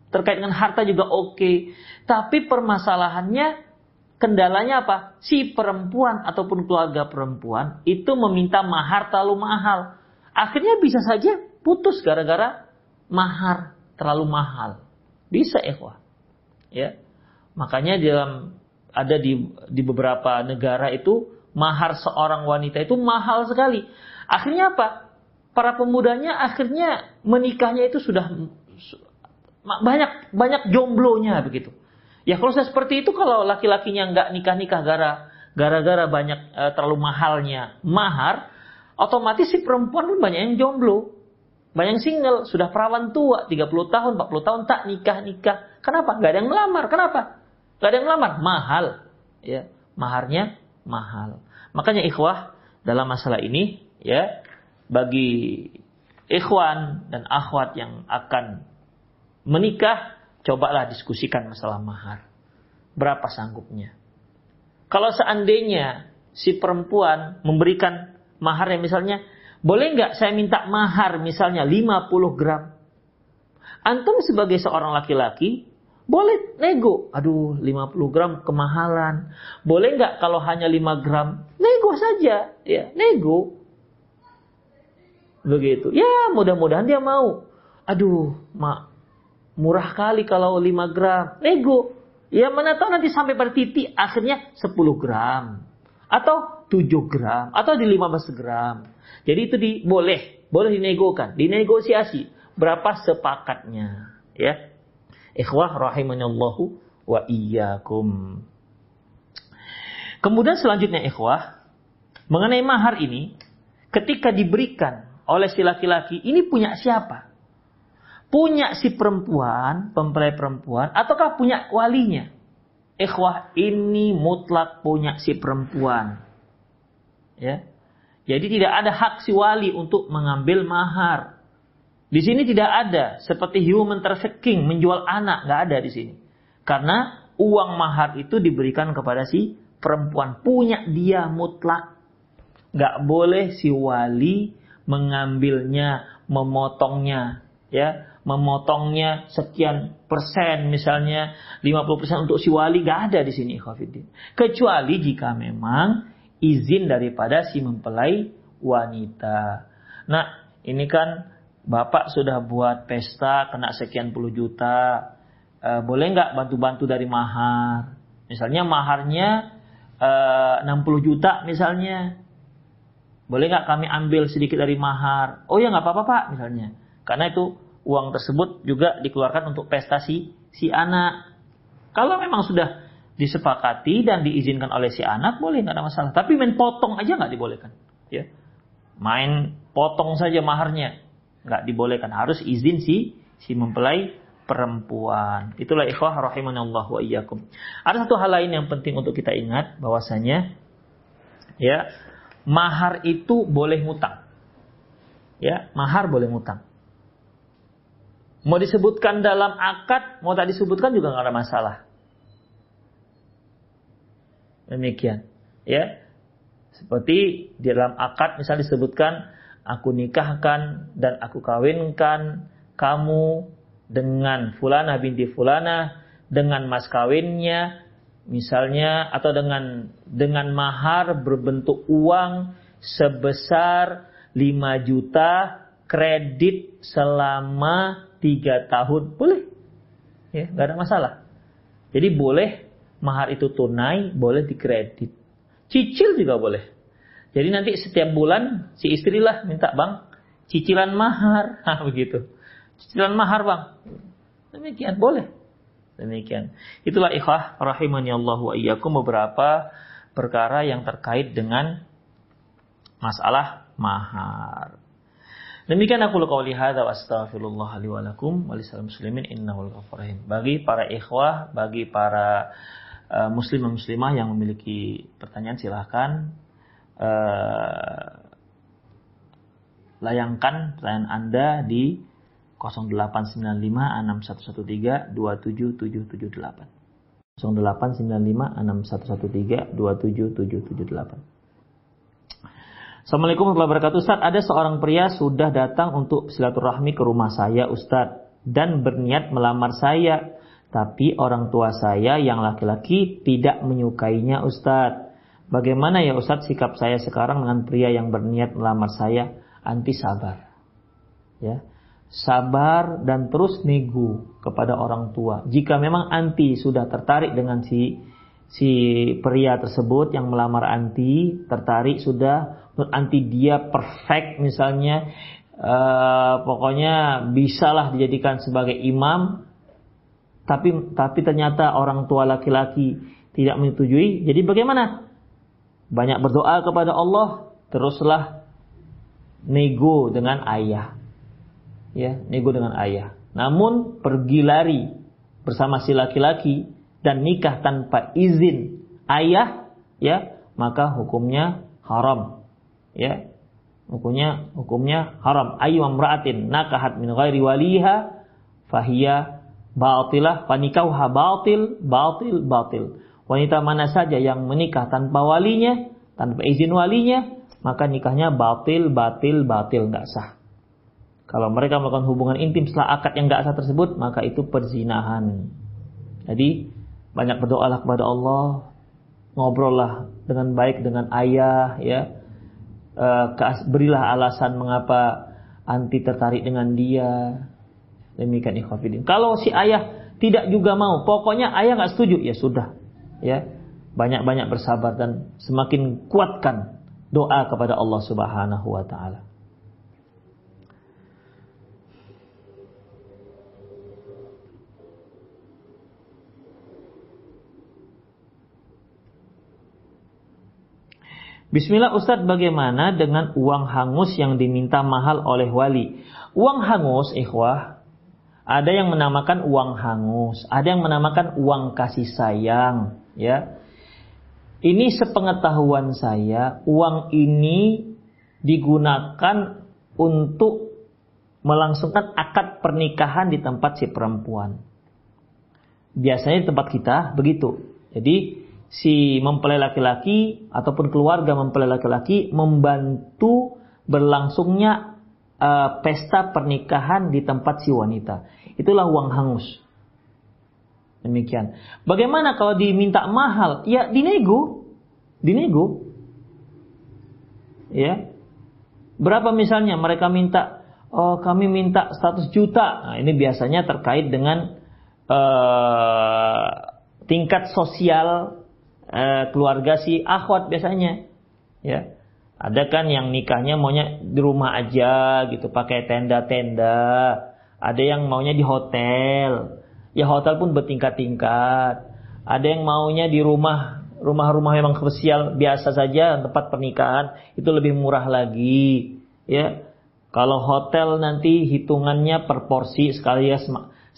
terkait dengan harta juga oke, okay. tapi permasalahannya kendalanya apa? Si perempuan ataupun keluarga perempuan itu meminta mahar terlalu mahal. Akhirnya bisa saja putus gara-gara mahar terlalu mahal. Bisa ikhwah. Ya. Makanya dalam ada di di beberapa negara itu mahar seorang wanita itu mahal sekali. Akhirnya apa? Para pemudanya akhirnya menikahnya itu sudah banyak banyak jomblonya begitu. Ya kalau saya seperti itu kalau laki-lakinya nggak nikah-nikah gara gara-gara banyak e, terlalu mahalnya mahar, otomatis si perempuan pun banyak yang jomblo. Banyak yang single, sudah perawan tua, 30 tahun, 40 tahun tak nikah-nikah. Kenapa? Gak ada yang melamar. Kenapa? Gak ada yang melamar. Mahal. Ya, maharnya mahal. Makanya ikhwah dalam masalah ini ya bagi ikhwan dan akhwat yang akan menikah cobalah diskusikan masalah mahar. Berapa sanggupnya? Kalau seandainya si perempuan memberikan mahar yang misalnya, boleh nggak saya minta mahar misalnya 50 gram? Antum sebagai seorang laki-laki, boleh nego. Aduh, 50 gram kemahalan. Boleh nggak kalau hanya 5 gram? Nego saja. Ya, nego. Begitu. Ya, mudah-mudahan dia mau. Aduh, mak, Murah kali kalau 5 gram. Nego. Ya mana tahu nanti sampai pada titik akhirnya 10 gram. Atau 7 gram. Atau di 15 gram. Jadi itu di, boleh. Boleh dinegokan. Dinegosiasi. Berapa sepakatnya. Ya. Ikhwah rahimanallahu wa iyyakum. Kemudian selanjutnya ikhwah. Mengenai mahar ini. Ketika diberikan oleh si laki-laki. Ini punya siapa? Punya si perempuan, pempelai perempuan, ataukah punya walinya? Ikhwah ini mutlak punya si perempuan. Ya. Jadi tidak ada hak si wali untuk mengambil mahar. Di sini tidak ada seperti human trafficking menjual anak nggak ada di sini. Karena uang mahar itu diberikan kepada si perempuan punya dia mutlak. Nggak boleh si wali mengambilnya, memotongnya, ya memotongnya sekian persen misalnya 50 persen untuk si wali gak ada di sini Khafidin. Kecuali jika memang izin daripada si mempelai wanita. Nah ini kan bapak sudah buat pesta kena sekian puluh juta. E, boleh nggak bantu-bantu dari mahar? Misalnya maharnya e, eh, 60 juta misalnya. Boleh nggak kami ambil sedikit dari mahar? Oh ya nggak apa-apa pak misalnya. Karena itu uang tersebut juga dikeluarkan untuk prestasi si anak. Kalau memang sudah disepakati dan diizinkan oleh si anak boleh nggak ada masalah. Tapi main potong aja nggak dibolehkan. Ya, main potong saja maharnya nggak dibolehkan. Harus izin si si mempelai perempuan. Itulah ikhwah rahimanallah wa iyyakum. Ada satu hal lain yang penting untuk kita ingat bahwasanya ya mahar itu boleh ngutang. Ya, mahar boleh ngutang. Mau disebutkan dalam akad, mau tak disebutkan juga nggak ada masalah. Demikian. Ya. Seperti di dalam akad misalnya disebutkan aku nikahkan dan aku kawinkan kamu dengan fulana binti fulana dengan mas kawinnya misalnya atau dengan dengan mahar berbentuk uang sebesar 5 juta kredit selama tiga tahun boleh. Ya nggak ada masalah. Jadi boleh mahar itu tunai boleh dikredit. Cicil juga boleh. Jadi nanti setiap bulan si istri lah minta bang cicilan mahar. Nah, begitu. Cicilan mahar bang. Demikian boleh. Demikian. Itulah ikhwah rahimani Allah wa iyyakum beberapa perkara yang terkait dengan masalah mahar Demikian aku qauli hadza wa astaghfirullah li wa lakum wa muslimin innahu rahim. Bagi para ikhwah, bagi para uh, muslim muslimah yang memiliki pertanyaan silahkan uh, layangkan pertanyaan Anda di 0895 6113 27778. 0895 6113 27778. Assalamualaikum warahmatullahi wabarakatuh. Ustaz, ada seorang pria sudah datang untuk silaturahmi ke rumah saya, Ustaz, dan berniat melamar saya. Tapi orang tua saya yang laki-laki tidak menyukainya Ustadz. Bagaimana ya Ustadz sikap saya sekarang dengan pria yang berniat melamar saya? Anti sabar. Ya. Sabar dan terus nego kepada orang tua. Jika memang anti sudah tertarik dengan si si pria tersebut yang melamar anti, tertarik sudah anti dia perfect misalnya uh, pokoknya bisalah dijadikan sebagai imam. Tapi tapi ternyata orang tua laki-laki tidak menyetujui. Jadi bagaimana? Banyak berdoa kepada Allah teruslah nego dengan ayah. Ya nego dengan ayah. Namun pergi lari bersama si laki-laki dan nikah tanpa izin ayah ya maka hukumnya haram. Ya hukumnya hukumnya haram. Ayu amra'atin nakahat min ghairi waliha fahiya batilah fanikauha batil batil batil. Wanita mana saja yang menikah tanpa walinya tanpa izin walinya maka nikahnya batil batil batil nggak sah. Kalau mereka melakukan hubungan intim setelah akad yang nggak sah tersebut maka itu perzinahan. Jadi banyak berdoalah kepada Allah, ngobrollah dengan baik dengan ayah, ya. E, berilah alasan mengapa anti tertarik dengan dia. Demikian ikhwafidin. Kalau si ayah tidak juga mau, pokoknya ayah nggak setuju, ya sudah, ya. Banyak-banyak bersabar dan semakin kuatkan doa kepada Allah Subhanahu wa taala. Bismillah Ustadz bagaimana dengan uang hangus yang diminta mahal oleh wali? Uang hangus, ikhwah, ada yang menamakan uang hangus, ada yang menamakan uang kasih sayang, ya. Ini sepengetahuan saya, uang ini digunakan untuk melangsungkan akad pernikahan di tempat si perempuan. Biasanya di tempat kita begitu. Jadi si mempelai laki-laki ataupun keluarga mempelai laki-laki membantu berlangsungnya uh, pesta pernikahan di tempat si wanita. Itulah uang hangus. Demikian. Bagaimana kalau diminta mahal? Ya dinego. Dinego. Ya. Berapa misalnya mereka minta oh kami minta 100 juta. Nah, ini biasanya terkait dengan uh, tingkat sosial eh, keluarga si akhwat biasanya. Ya. Ada kan yang nikahnya maunya di rumah aja gitu, pakai tenda-tenda. Ada yang maunya di hotel. Ya hotel pun bertingkat-tingkat. Ada yang maunya di rumah rumah-rumah memang spesial biasa saja tempat pernikahan itu lebih murah lagi ya kalau hotel nanti hitungannya per porsi sekalian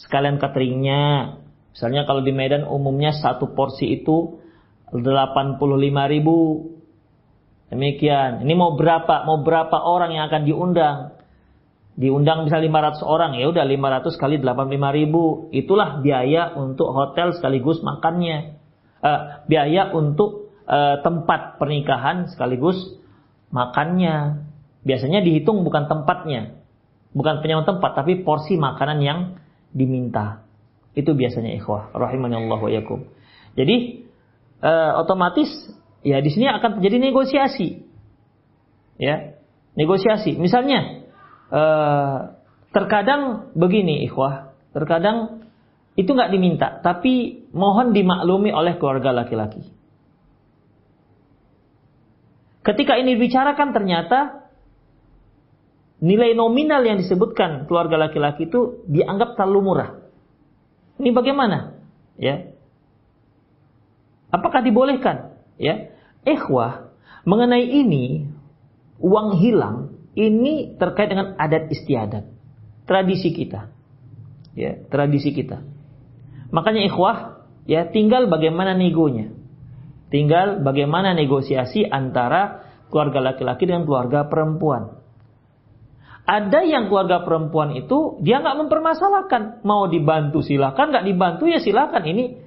sekalian cateringnya misalnya kalau di Medan umumnya satu porsi itu 85 ribu. Demikian. Ini mau berapa? Mau berapa orang yang akan diundang? Diundang bisa 500 orang, ya udah 500 kali 85 ribu. Itulah biaya untuk hotel sekaligus makannya. Uh, biaya untuk uh, tempat pernikahan sekaligus makannya. Biasanya dihitung bukan tempatnya. Bukan penyewa tempat, tapi porsi makanan yang diminta. Itu biasanya ikhwah. Rahimani Allah wa yakum. Jadi uh, otomatis ya di sini akan terjadi negosiasi. Ya, negosiasi. Misalnya uh, terkadang begini ikhwah, terkadang itu nggak diminta, tapi mohon dimaklumi oleh keluarga laki-laki. Ketika ini dibicarakan ternyata nilai nominal yang disebutkan keluarga laki-laki itu dianggap terlalu murah. Ini bagaimana? Ya, Apakah dibolehkan? Ya, ikhwah mengenai ini uang hilang ini terkait dengan adat istiadat, tradisi kita. Ya, tradisi kita. Makanya ikhwah ya tinggal bagaimana negonya. Tinggal bagaimana negosiasi antara keluarga laki-laki dengan keluarga perempuan. Ada yang keluarga perempuan itu dia nggak mempermasalahkan mau dibantu silakan nggak dibantu ya silakan ini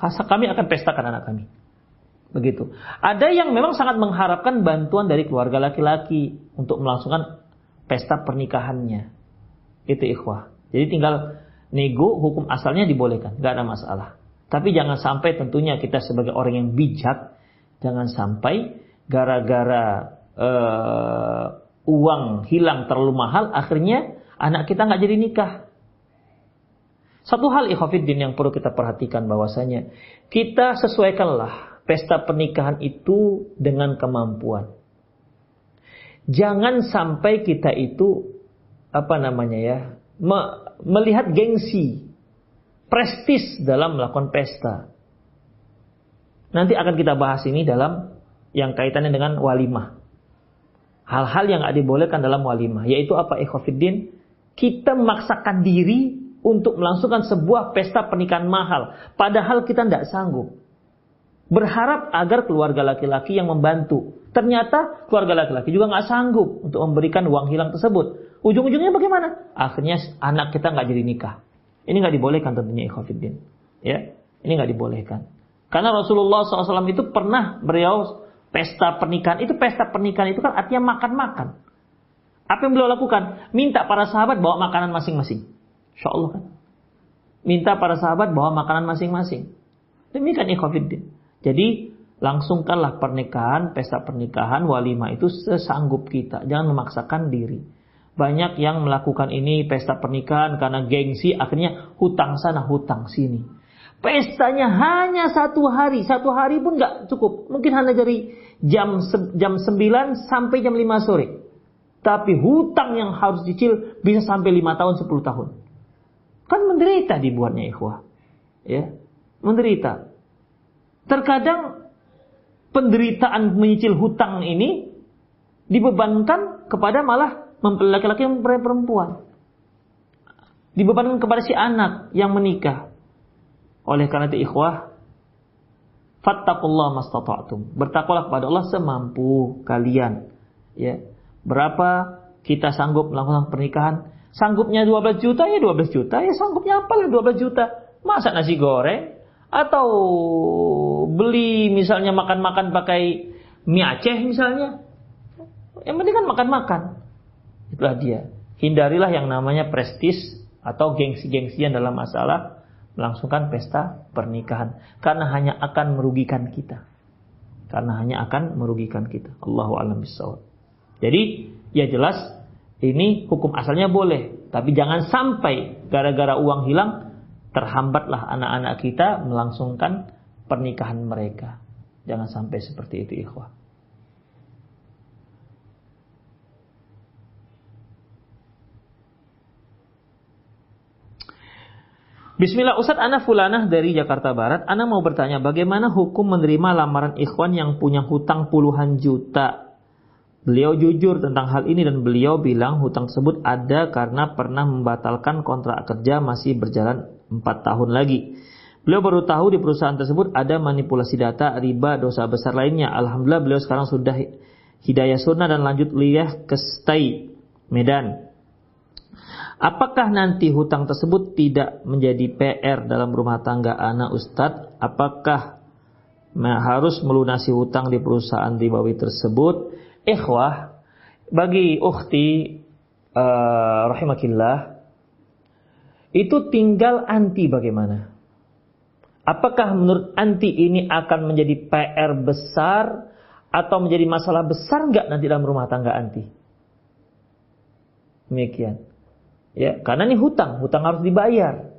kami akan pestakan anak kami. Begitu. Ada yang memang sangat mengharapkan bantuan dari keluarga laki-laki untuk melangsungkan pesta pernikahannya. Itu ikhwah. Jadi tinggal nego hukum asalnya dibolehkan, nggak ada masalah. Tapi jangan sampai tentunya kita sebagai orang yang bijak, jangan sampai gara-gara uh, uang hilang terlalu mahal, akhirnya anak kita nggak jadi nikah. Satu hal ikhwafiddin yang perlu kita perhatikan bahwasanya kita sesuaikanlah pesta pernikahan itu dengan kemampuan. Jangan sampai kita itu apa namanya ya me melihat gengsi, prestis dalam melakukan pesta. Nanti akan kita bahas ini dalam yang kaitannya dengan walimah. Hal-hal yang tidak dibolehkan dalam walimah, yaitu apa ikhwafiddin? Kita memaksakan diri untuk melangsungkan sebuah pesta pernikahan mahal, padahal kita tidak sanggup. Berharap agar keluarga laki-laki yang membantu. Ternyata keluarga laki-laki juga nggak sanggup untuk memberikan uang hilang tersebut. Ujung-ujungnya bagaimana? Akhirnya anak kita nggak jadi nikah. Ini nggak dibolehkan tentunya ikhwafiddin. Ya, ini nggak dibolehkan. Karena Rasulullah SAW itu pernah beliau pesta pernikahan. Itu pesta pernikahan itu kan artinya makan-makan. Apa yang beliau lakukan? Minta para sahabat bawa makanan masing-masing. Insya Allah kan. Minta para sahabat bawa makanan masing-masing. Demikian ikhwafiddin. Jadi langsungkanlah pernikahan, pesta pernikahan, walimah itu sesanggup kita. Jangan memaksakan diri. Banyak yang melakukan ini pesta pernikahan karena gengsi, akhirnya hutang sana, hutang sini. Pestanya hanya satu hari, satu hari pun nggak cukup. Mungkin hanya dari jam jam 9 sampai jam 5 sore. Tapi hutang yang harus dicil bisa sampai 5 tahun, 10 tahun. Kan menderita dibuatnya ikhwah. Ya, menderita. Terkadang penderitaan menyicil hutang ini dibebankan kepada malah laki-laki yang perempuan. Dibebankan kepada si anak yang menikah. Oleh karena itu ikhwah, fattaqullah mastata'tum. Bertakwalah kepada Allah semampu kalian. Ya. Berapa kita sanggup melakukan pernikahan? Sanggupnya 12 juta ya 12 juta, ya sanggupnya apalah 12 juta. Masak nasi goreng atau beli misalnya makan-makan pakai mie Aceh misalnya. Yang penting kan makan-makan. Itulah dia. Hindarilah yang namanya prestis atau gengsi-gengsian dalam masalah melangsungkan pesta pernikahan. Karena hanya akan merugikan kita. Karena hanya akan merugikan kita. Allahu a'lam bishawab. Jadi, ya jelas ini hukum asalnya boleh, tapi jangan sampai gara-gara uang hilang terhambatlah anak-anak kita melangsungkan pernikahan mereka. Jangan sampai seperti itu ikhwah. Bismillah Ustadz Ana Fulanah dari Jakarta Barat Ana mau bertanya bagaimana hukum menerima lamaran ikhwan yang punya hutang puluhan juta Beliau jujur tentang hal ini dan beliau bilang hutang tersebut ada karena pernah membatalkan kontrak kerja masih berjalan 4 tahun lagi. Beliau baru tahu di perusahaan tersebut ada manipulasi data, riba, dosa besar lainnya. Alhamdulillah beliau sekarang sudah hidayah sunnah dan lanjut liah ke Stai, Medan. Apakah nanti hutang tersebut tidak menjadi PR dalam rumah tangga anak Ustadz? Apakah harus melunasi hutang di perusahaan ribawi tersebut? Ikhwah, bagi ukhti uh, rahimakillah, itu tinggal anti bagaimana? Apakah menurut anti ini akan menjadi PR besar atau menjadi masalah besar nggak nanti dalam rumah tangga anti? Demikian. Ya, karena ini hutang, hutang harus dibayar.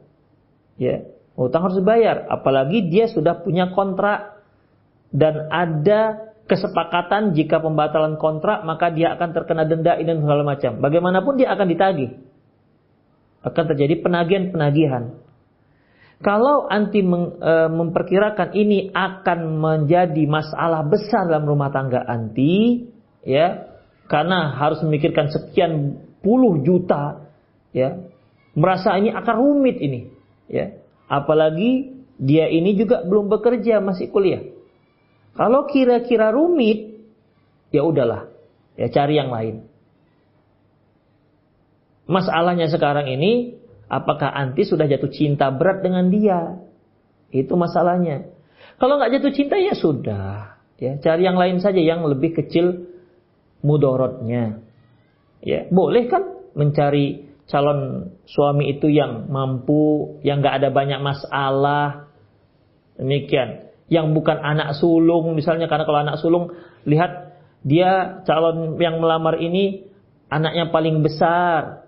Ya, hutang harus dibayar, apalagi dia sudah punya kontrak dan ada kesepakatan jika pembatalan kontrak maka dia akan terkena denda dan segala macam. Bagaimanapun dia akan ditagih. Akan terjadi penagihan-penagihan. Kalau anti e, memperkirakan ini akan menjadi masalah besar dalam rumah tangga anti, ya, karena harus memikirkan sekian puluh juta ya merasa ini akan rumit ini ya apalagi dia ini juga belum bekerja masih kuliah kalau kira-kira rumit ya udahlah. Ya cari yang lain. Masalahnya sekarang ini apakah anti sudah jatuh cinta berat dengan dia? Itu masalahnya. Kalau nggak jatuh cinta ya sudah. Ya cari yang lain saja yang lebih kecil mudorotnya. Ya boleh kan mencari calon suami itu yang mampu, yang nggak ada banyak masalah. Demikian. Yang bukan anak sulung misalnya karena kalau anak sulung lihat dia calon yang melamar ini anaknya paling besar.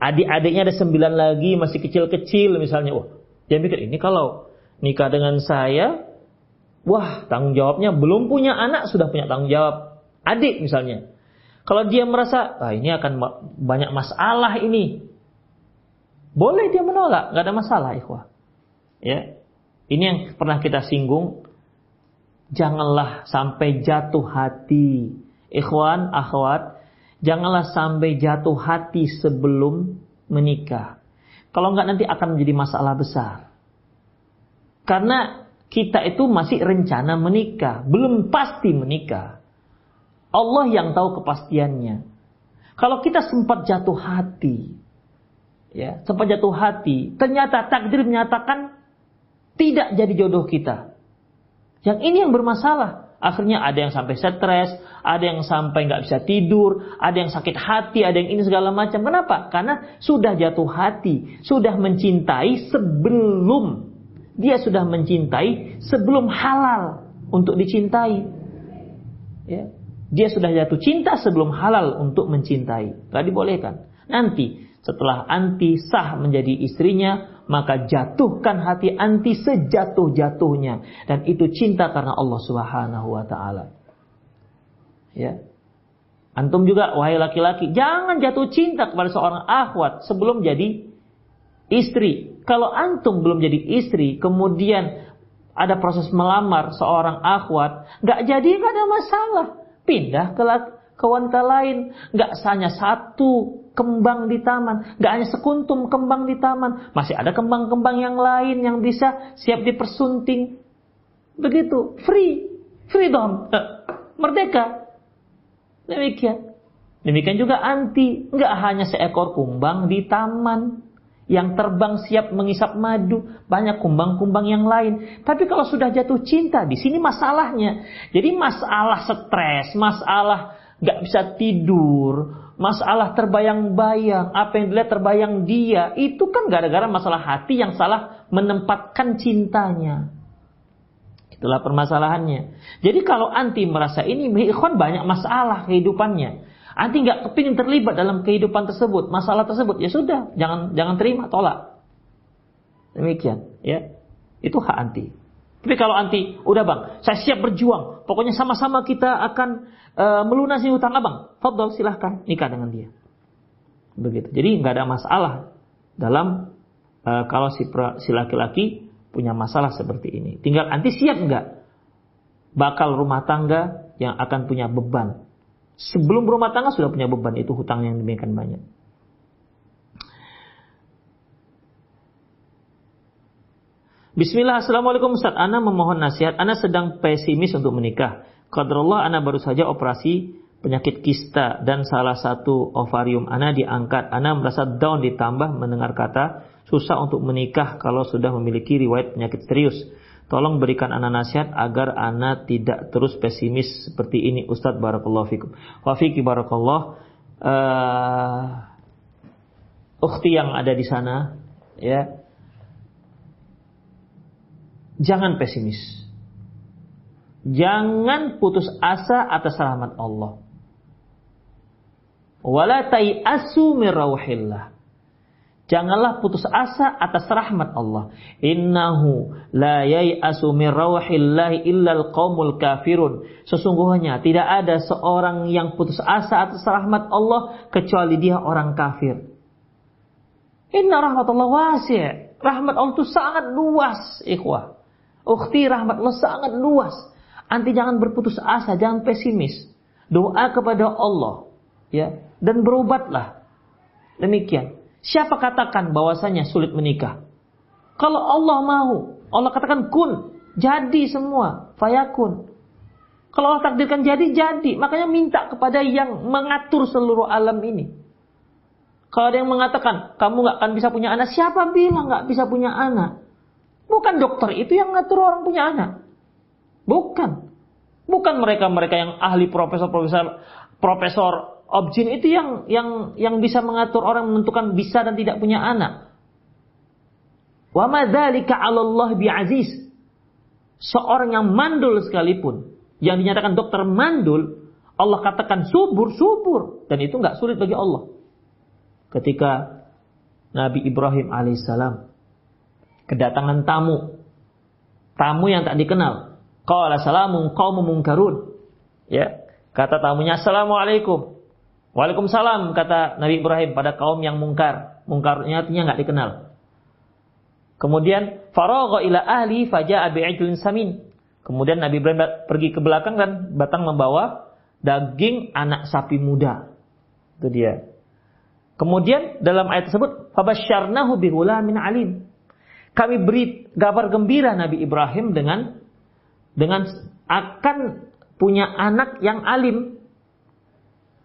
Adik-adiknya ada sembilan lagi masih kecil-kecil misalnya. Wah, dia mikir ini kalau nikah dengan saya, wah tanggung jawabnya belum punya anak sudah punya tanggung jawab adik misalnya. Kalau dia merasa, ah ini akan banyak masalah ini. Boleh dia menolak, nggak ada masalah, ikhwah. Ya, ini yang pernah kita singgung. Janganlah sampai jatuh hati, ikhwan, akhwat. Janganlah sampai jatuh hati sebelum menikah. Kalau nggak nanti akan menjadi masalah besar. Karena kita itu masih rencana menikah, belum pasti menikah. Allah yang tahu kepastiannya. Kalau kita sempat jatuh hati, ya, sempat jatuh hati, ternyata takdir menyatakan tidak jadi jodoh kita. Yang ini yang bermasalah. Akhirnya ada yang sampai stres, ada yang sampai nggak bisa tidur, ada yang sakit hati, ada yang ini segala macam. Kenapa? Karena sudah jatuh hati, sudah mencintai sebelum dia sudah mencintai sebelum halal untuk dicintai. Ya. Dia sudah jatuh cinta sebelum halal untuk mencintai. Gak dibolehkan. Nanti setelah anti sah menjadi istrinya, maka jatuhkan hati anti sejatuh-jatuhnya. Dan itu cinta karena Allah subhanahu wa ta'ala. Ya. Antum juga, wahai laki-laki, jangan jatuh cinta kepada seorang akhwat sebelum jadi istri. Kalau antum belum jadi istri, kemudian ada proses melamar seorang akhwat, gak jadi gak ada masalah pindah ke, ke wanita lain. Nggak hanya satu kembang di taman, nggak hanya sekuntum kembang di taman, masih ada kembang-kembang yang lain yang bisa siap dipersunting. Begitu, free, freedom, eh, merdeka. Demikian. Demikian juga anti, nggak hanya seekor kumbang di taman yang terbang siap mengisap madu, banyak kumbang-kumbang yang lain. Tapi kalau sudah jatuh cinta, di sini masalahnya. Jadi masalah stres, masalah nggak bisa tidur, masalah terbayang-bayang, apa yang dilihat terbayang dia, itu kan gara-gara masalah hati yang salah menempatkan cintanya. Itulah permasalahannya. Jadi kalau anti merasa ini, ikhwan banyak masalah kehidupannya. Anti nggak kepingin terlibat dalam kehidupan tersebut, masalah tersebut, ya sudah, jangan jangan terima, tolak. Demikian, ya. Itu hak anti. Tapi kalau anti, udah bang, saya siap berjuang. Pokoknya sama-sama kita akan uh, melunasi hutang abang. Fadol silahkan nikah dengan dia. Begitu. Jadi nggak ada masalah dalam uh, kalau si, si laki-laki punya masalah seperti ini. Tinggal anti siap nggak? Bakal rumah tangga yang akan punya beban Sebelum berumah tangga sudah punya beban itu hutang yang demikian banyak. Bismillah, Assalamualaikum Ustaz. Ana memohon nasihat. Ana sedang pesimis untuk menikah. Qadrallah, Ana baru saja operasi penyakit kista dan salah satu ovarium Ana diangkat. Ana merasa down ditambah mendengar kata susah untuk menikah kalau sudah memiliki riwayat penyakit serius. Tolong berikan anak nasihat agar anak tidak terus pesimis seperti ini Ustadz Barakallahu Fikum. Wafiki Barakallah. Uh, ukhti yang ada di sana, ya, jangan pesimis. Jangan putus asa atas rahmat Allah. Wala asu min Janganlah putus asa atas rahmat Allah. Innahu la yai'asu min rawhillahi illal qaumul kafirun. Sesungguhnya tidak ada seorang yang putus asa atas rahmat Allah kecuali dia orang kafir. Inna rahmatullah wasi'. Rahmat Allah itu sangat luas, ikhwah. Ukhti rahmat Allah sangat luas. Anti jangan berputus asa, jangan pesimis. Doa kepada Allah, ya, dan berobatlah. Demikian. Siapa katakan bahwasanya sulit menikah? Kalau Allah mau, Allah katakan kun, jadi semua, fayakun. Kalau Allah takdirkan jadi, jadi. Makanya minta kepada yang mengatur seluruh alam ini. Kalau ada yang mengatakan, kamu nggak akan bisa punya anak, siapa bilang nggak bisa punya anak? Bukan dokter itu yang ngatur orang punya anak. Bukan. Bukan mereka-mereka yang ahli profesor-profesor profesor Objin itu yang yang yang bisa mengatur orang menentukan bisa dan tidak punya anak. Wa madzalika 'ala Allah bi'aziz. Seorang yang mandul sekalipun, yang dinyatakan dokter mandul, Allah katakan subur, subur dan itu nggak sulit bagi Allah. Ketika Nabi Ibrahim alaihissalam kedatangan tamu, tamu yang tak dikenal. Qala salamun qaumun munkarun. Ya, kata tamunya assalamualaikum. Waalaikumsalam kata Nabi Ibrahim pada kaum yang mungkar. Mungkarnya artinya nggak dikenal. Kemudian faragha ila ahli faja'a bi'ijlin samin. Kemudian Nabi Ibrahim pergi ke belakang dan batang membawa daging anak sapi muda. Itu dia. Kemudian dalam ayat tersebut fabasyarnahu bighulamin alim. Kami beri kabar gembira Nabi Ibrahim dengan dengan akan punya anak yang alim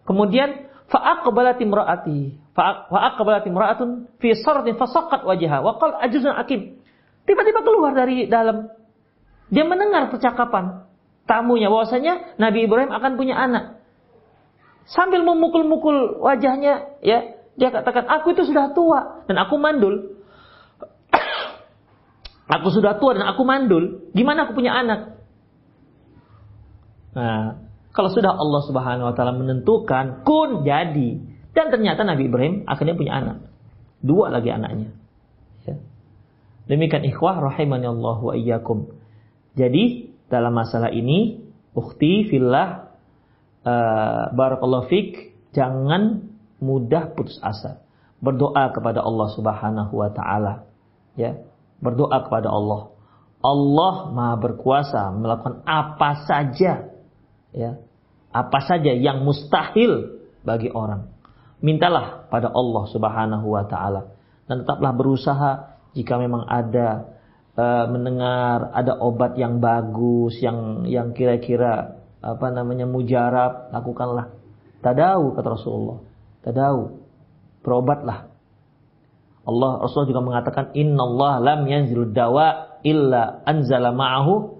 Kemudian fa'aqbalat imra'ati fa'aqbalat imra'atun fi sardin fasaqqat wajhaha wa qala ajuzun akim. Tiba-tiba keluar dari dalam. Dia mendengar percakapan tamunya bahwasanya Nabi Ibrahim akan punya anak. Sambil memukul-mukul wajahnya, ya, dia katakan, "Aku itu sudah tua dan aku mandul." Aku sudah tua dan aku mandul. Gimana aku punya anak? Nah, kalau sudah Allah Subhanahu wa taala menentukan kun jadi. Dan ternyata Nabi Ibrahim akhirnya punya anak. Dua lagi anaknya. Ya. Demikian ikhwah rahimani Allah wa iyyakum. Jadi dalam masalah ini ukhti fillah uh, barakallahu fik jangan mudah putus asa. Berdoa kepada Allah Subhanahu wa taala. Ya, berdoa kepada Allah. Allah Maha berkuasa melakukan apa saja ya apa saja yang mustahil bagi orang. Mintalah pada Allah Subhanahu wa taala dan tetaplah berusaha jika memang ada uh, mendengar ada obat yang bagus yang yang kira-kira apa namanya mujarab lakukanlah. Tadau kata Rasulullah. Tadau. Berobatlah. Allah Rasulullah juga mengatakan Inna Allah lam yanzil dawa illa anzala ma'ahu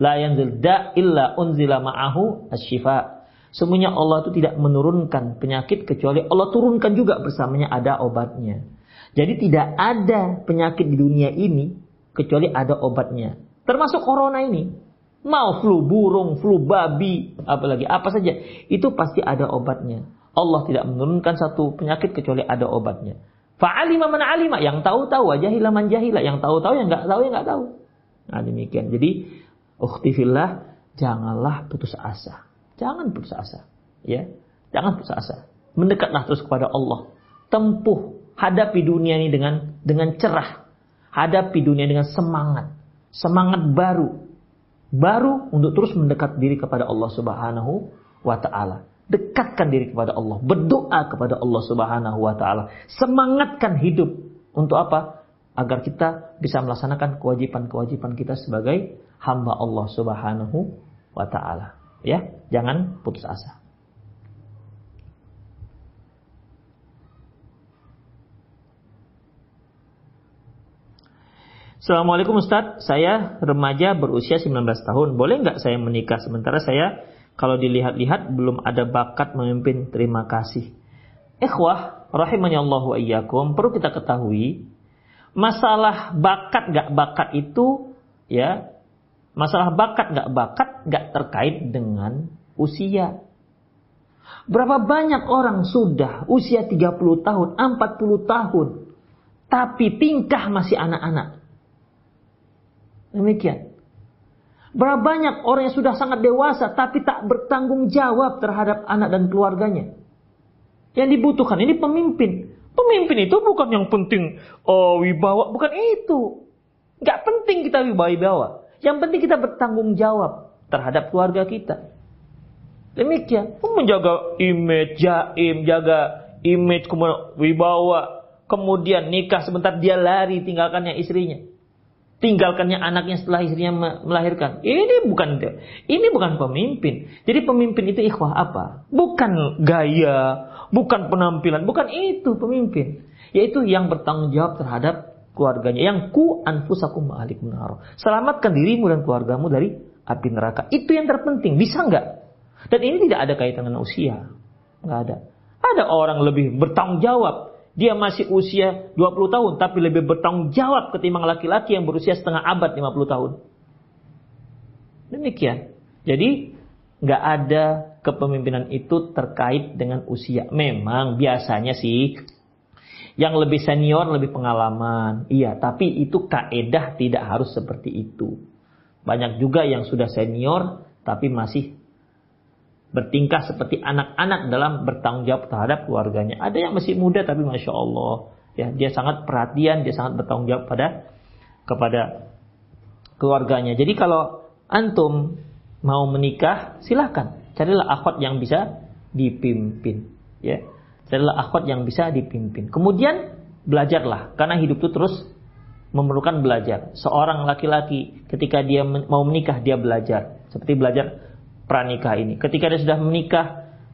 La yanzil da illa unzila ma'ahu asyifa. Semuanya Allah itu tidak menurunkan penyakit kecuali Allah turunkan juga bersamanya ada obatnya. Jadi tidak ada penyakit di dunia ini kecuali ada obatnya. Termasuk corona ini. Mau flu burung, flu babi, apalagi apa saja. Itu pasti ada obatnya. Allah tidak menurunkan satu penyakit kecuali ada obatnya. Fa'alima man alima. Yang tahu-tahu, jahilah man jahilah. Yang tahu-tahu, yang nggak tahu, yang nggak tahu. Nah demikian. Jadi Ukhtifillah, janganlah putus asa. Jangan putus asa. Ya, jangan putus asa. Mendekatlah terus kepada Allah. Tempuh, hadapi dunia ini dengan dengan cerah. Hadapi dunia dengan semangat. Semangat baru. Baru untuk terus mendekat diri kepada Allah Subhanahu wa taala. Dekatkan diri kepada Allah, berdoa kepada Allah Subhanahu wa taala. Semangatkan hidup untuk apa? Agar kita bisa melaksanakan kewajiban-kewajiban kita sebagai hamba Allah Subhanahu wa taala. Ya, jangan putus asa. Assalamualaikum Ustaz, saya remaja berusia 19 tahun. Boleh nggak saya menikah sementara saya kalau dilihat-lihat belum ada bakat memimpin? Terima kasih. Ikhwah, rahimahnya Allah wa iyyakum, perlu kita ketahui masalah bakat nggak bakat itu ya Masalah bakat nggak bakat nggak terkait dengan usia. Berapa banyak orang sudah usia 30 tahun, 40 tahun, tapi tingkah masih anak-anak. Demikian. Berapa banyak orang yang sudah sangat dewasa tapi tak bertanggung jawab terhadap anak dan keluarganya. Yang dibutuhkan ini pemimpin. Pemimpin itu bukan yang penting oh, wibawa, bukan itu. Gak penting kita wibawa. Yang penting kita bertanggung jawab terhadap keluarga kita. Demikian. Menjaga image, jaim, jaga image, kemudian wibawa. Kemudian nikah sebentar dia lari tinggalkannya istrinya. Tinggalkannya anaknya setelah istrinya melahirkan. Ini bukan ini bukan pemimpin. Jadi pemimpin itu ikhwah apa? Bukan gaya, bukan penampilan, bukan itu pemimpin. Yaitu yang bertanggung jawab terhadap keluarganya. Yang ku anfusakum ma'alikum nar. Selamatkan dirimu dan keluargamu dari api neraka. Itu yang terpenting. Bisa nggak? Dan ini tidak ada kaitan dengan usia. Nggak ada. Ada orang lebih bertanggung jawab. Dia masih usia 20 tahun, tapi lebih bertanggung jawab ketimbang laki-laki yang berusia setengah abad 50 tahun. Demikian. Jadi, nggak ada kepemimpinan itu terkait dengan usia. Memang biasanya sih yang lebih senior lebih pengalaman. Iya, tapi itu kaedah tidak harus seperti itu. Banyak juga yang sudah senior tapi masih bertingkah seperti anak-anak dalam bertanggung jawab terhadap keluarganya. Ada yang masih muda tapi masya Allah, ya dia sangat perhatian, dia sangat bertanggung jawab pada kepada keluarganya. Jadi kalau antum mau menikah, silahkan carilah akhwat yang bisa dipimpin, ya. Carilah akhwat yang bisa dipimpin. Kemudian belajarlah, karena hidup itu terus memerlukan belajar. Seorang laki-laki ketika dia mau menikah dia belajar, seperti belajar pranikah ini. Ketika dia sudah menikah,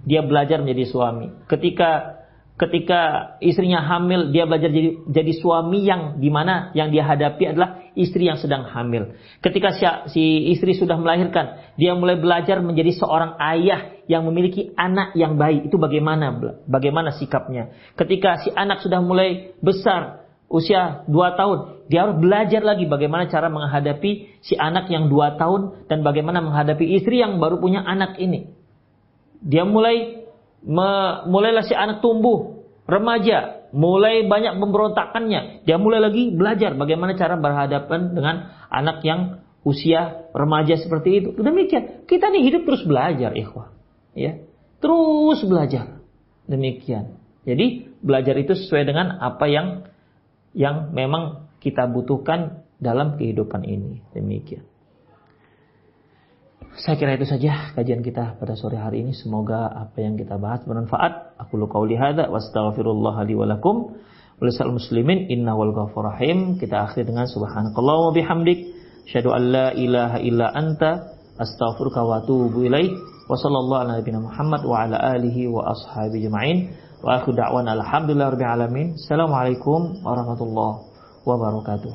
dia belajar menjadi suami. Ketika ketika istrinya hamil, dia belajar jadi jadi suami yang di mana yang dia hadapi adalah istri yang sedang hamil. Ketika si, si istri sudah melahirkan, dia mulai belajar menjadi seorang ayah yang memiliki anak yang baik. Itu bagaimana bagaimana sikapnya. Ketika si anak sudah mulai besar, usia 2 tahun, dia harus belajar lagi bagaimana cara menghadapi si anak yang 2 tahun dan bagaimana menghadapi istri yang baru punya anak ini. Dia mulai me, mulailah si anak tumbuh, remaja, mulai banyak pemberontakannya. Dia mulai lagi belajar bagaimana cara berhadapan dengan anak yang usia remaja seperti itu. Demikian, kita nih hidup terus belajar, ikhwah. Ya. Terus belajar. Demikian. Jadi, belajar itu sesuai dengan apa yang yang memang kita butuhkan dalam kehidupan ini. Demikian. Saya kira itu saja kajian kita pada sore hari ini. Semoga apa yang kita bahas bermanfaat. Aku lu qauli hadza wa astaghfirullah li muslimin inna wal rahim. Kita akhiri dengan subhanakallah wa bihamdik. Asyhadu an la ilaha illa anta astaghfiruka wa atubu ilaik. Wa sallallahu ala Muhammad wa ala alihi wa ashabihi jema'in. Wa aku da'wan alhamdulillah rabbil alamin. Assalamualaikum warahmatullahi wabarakatuh.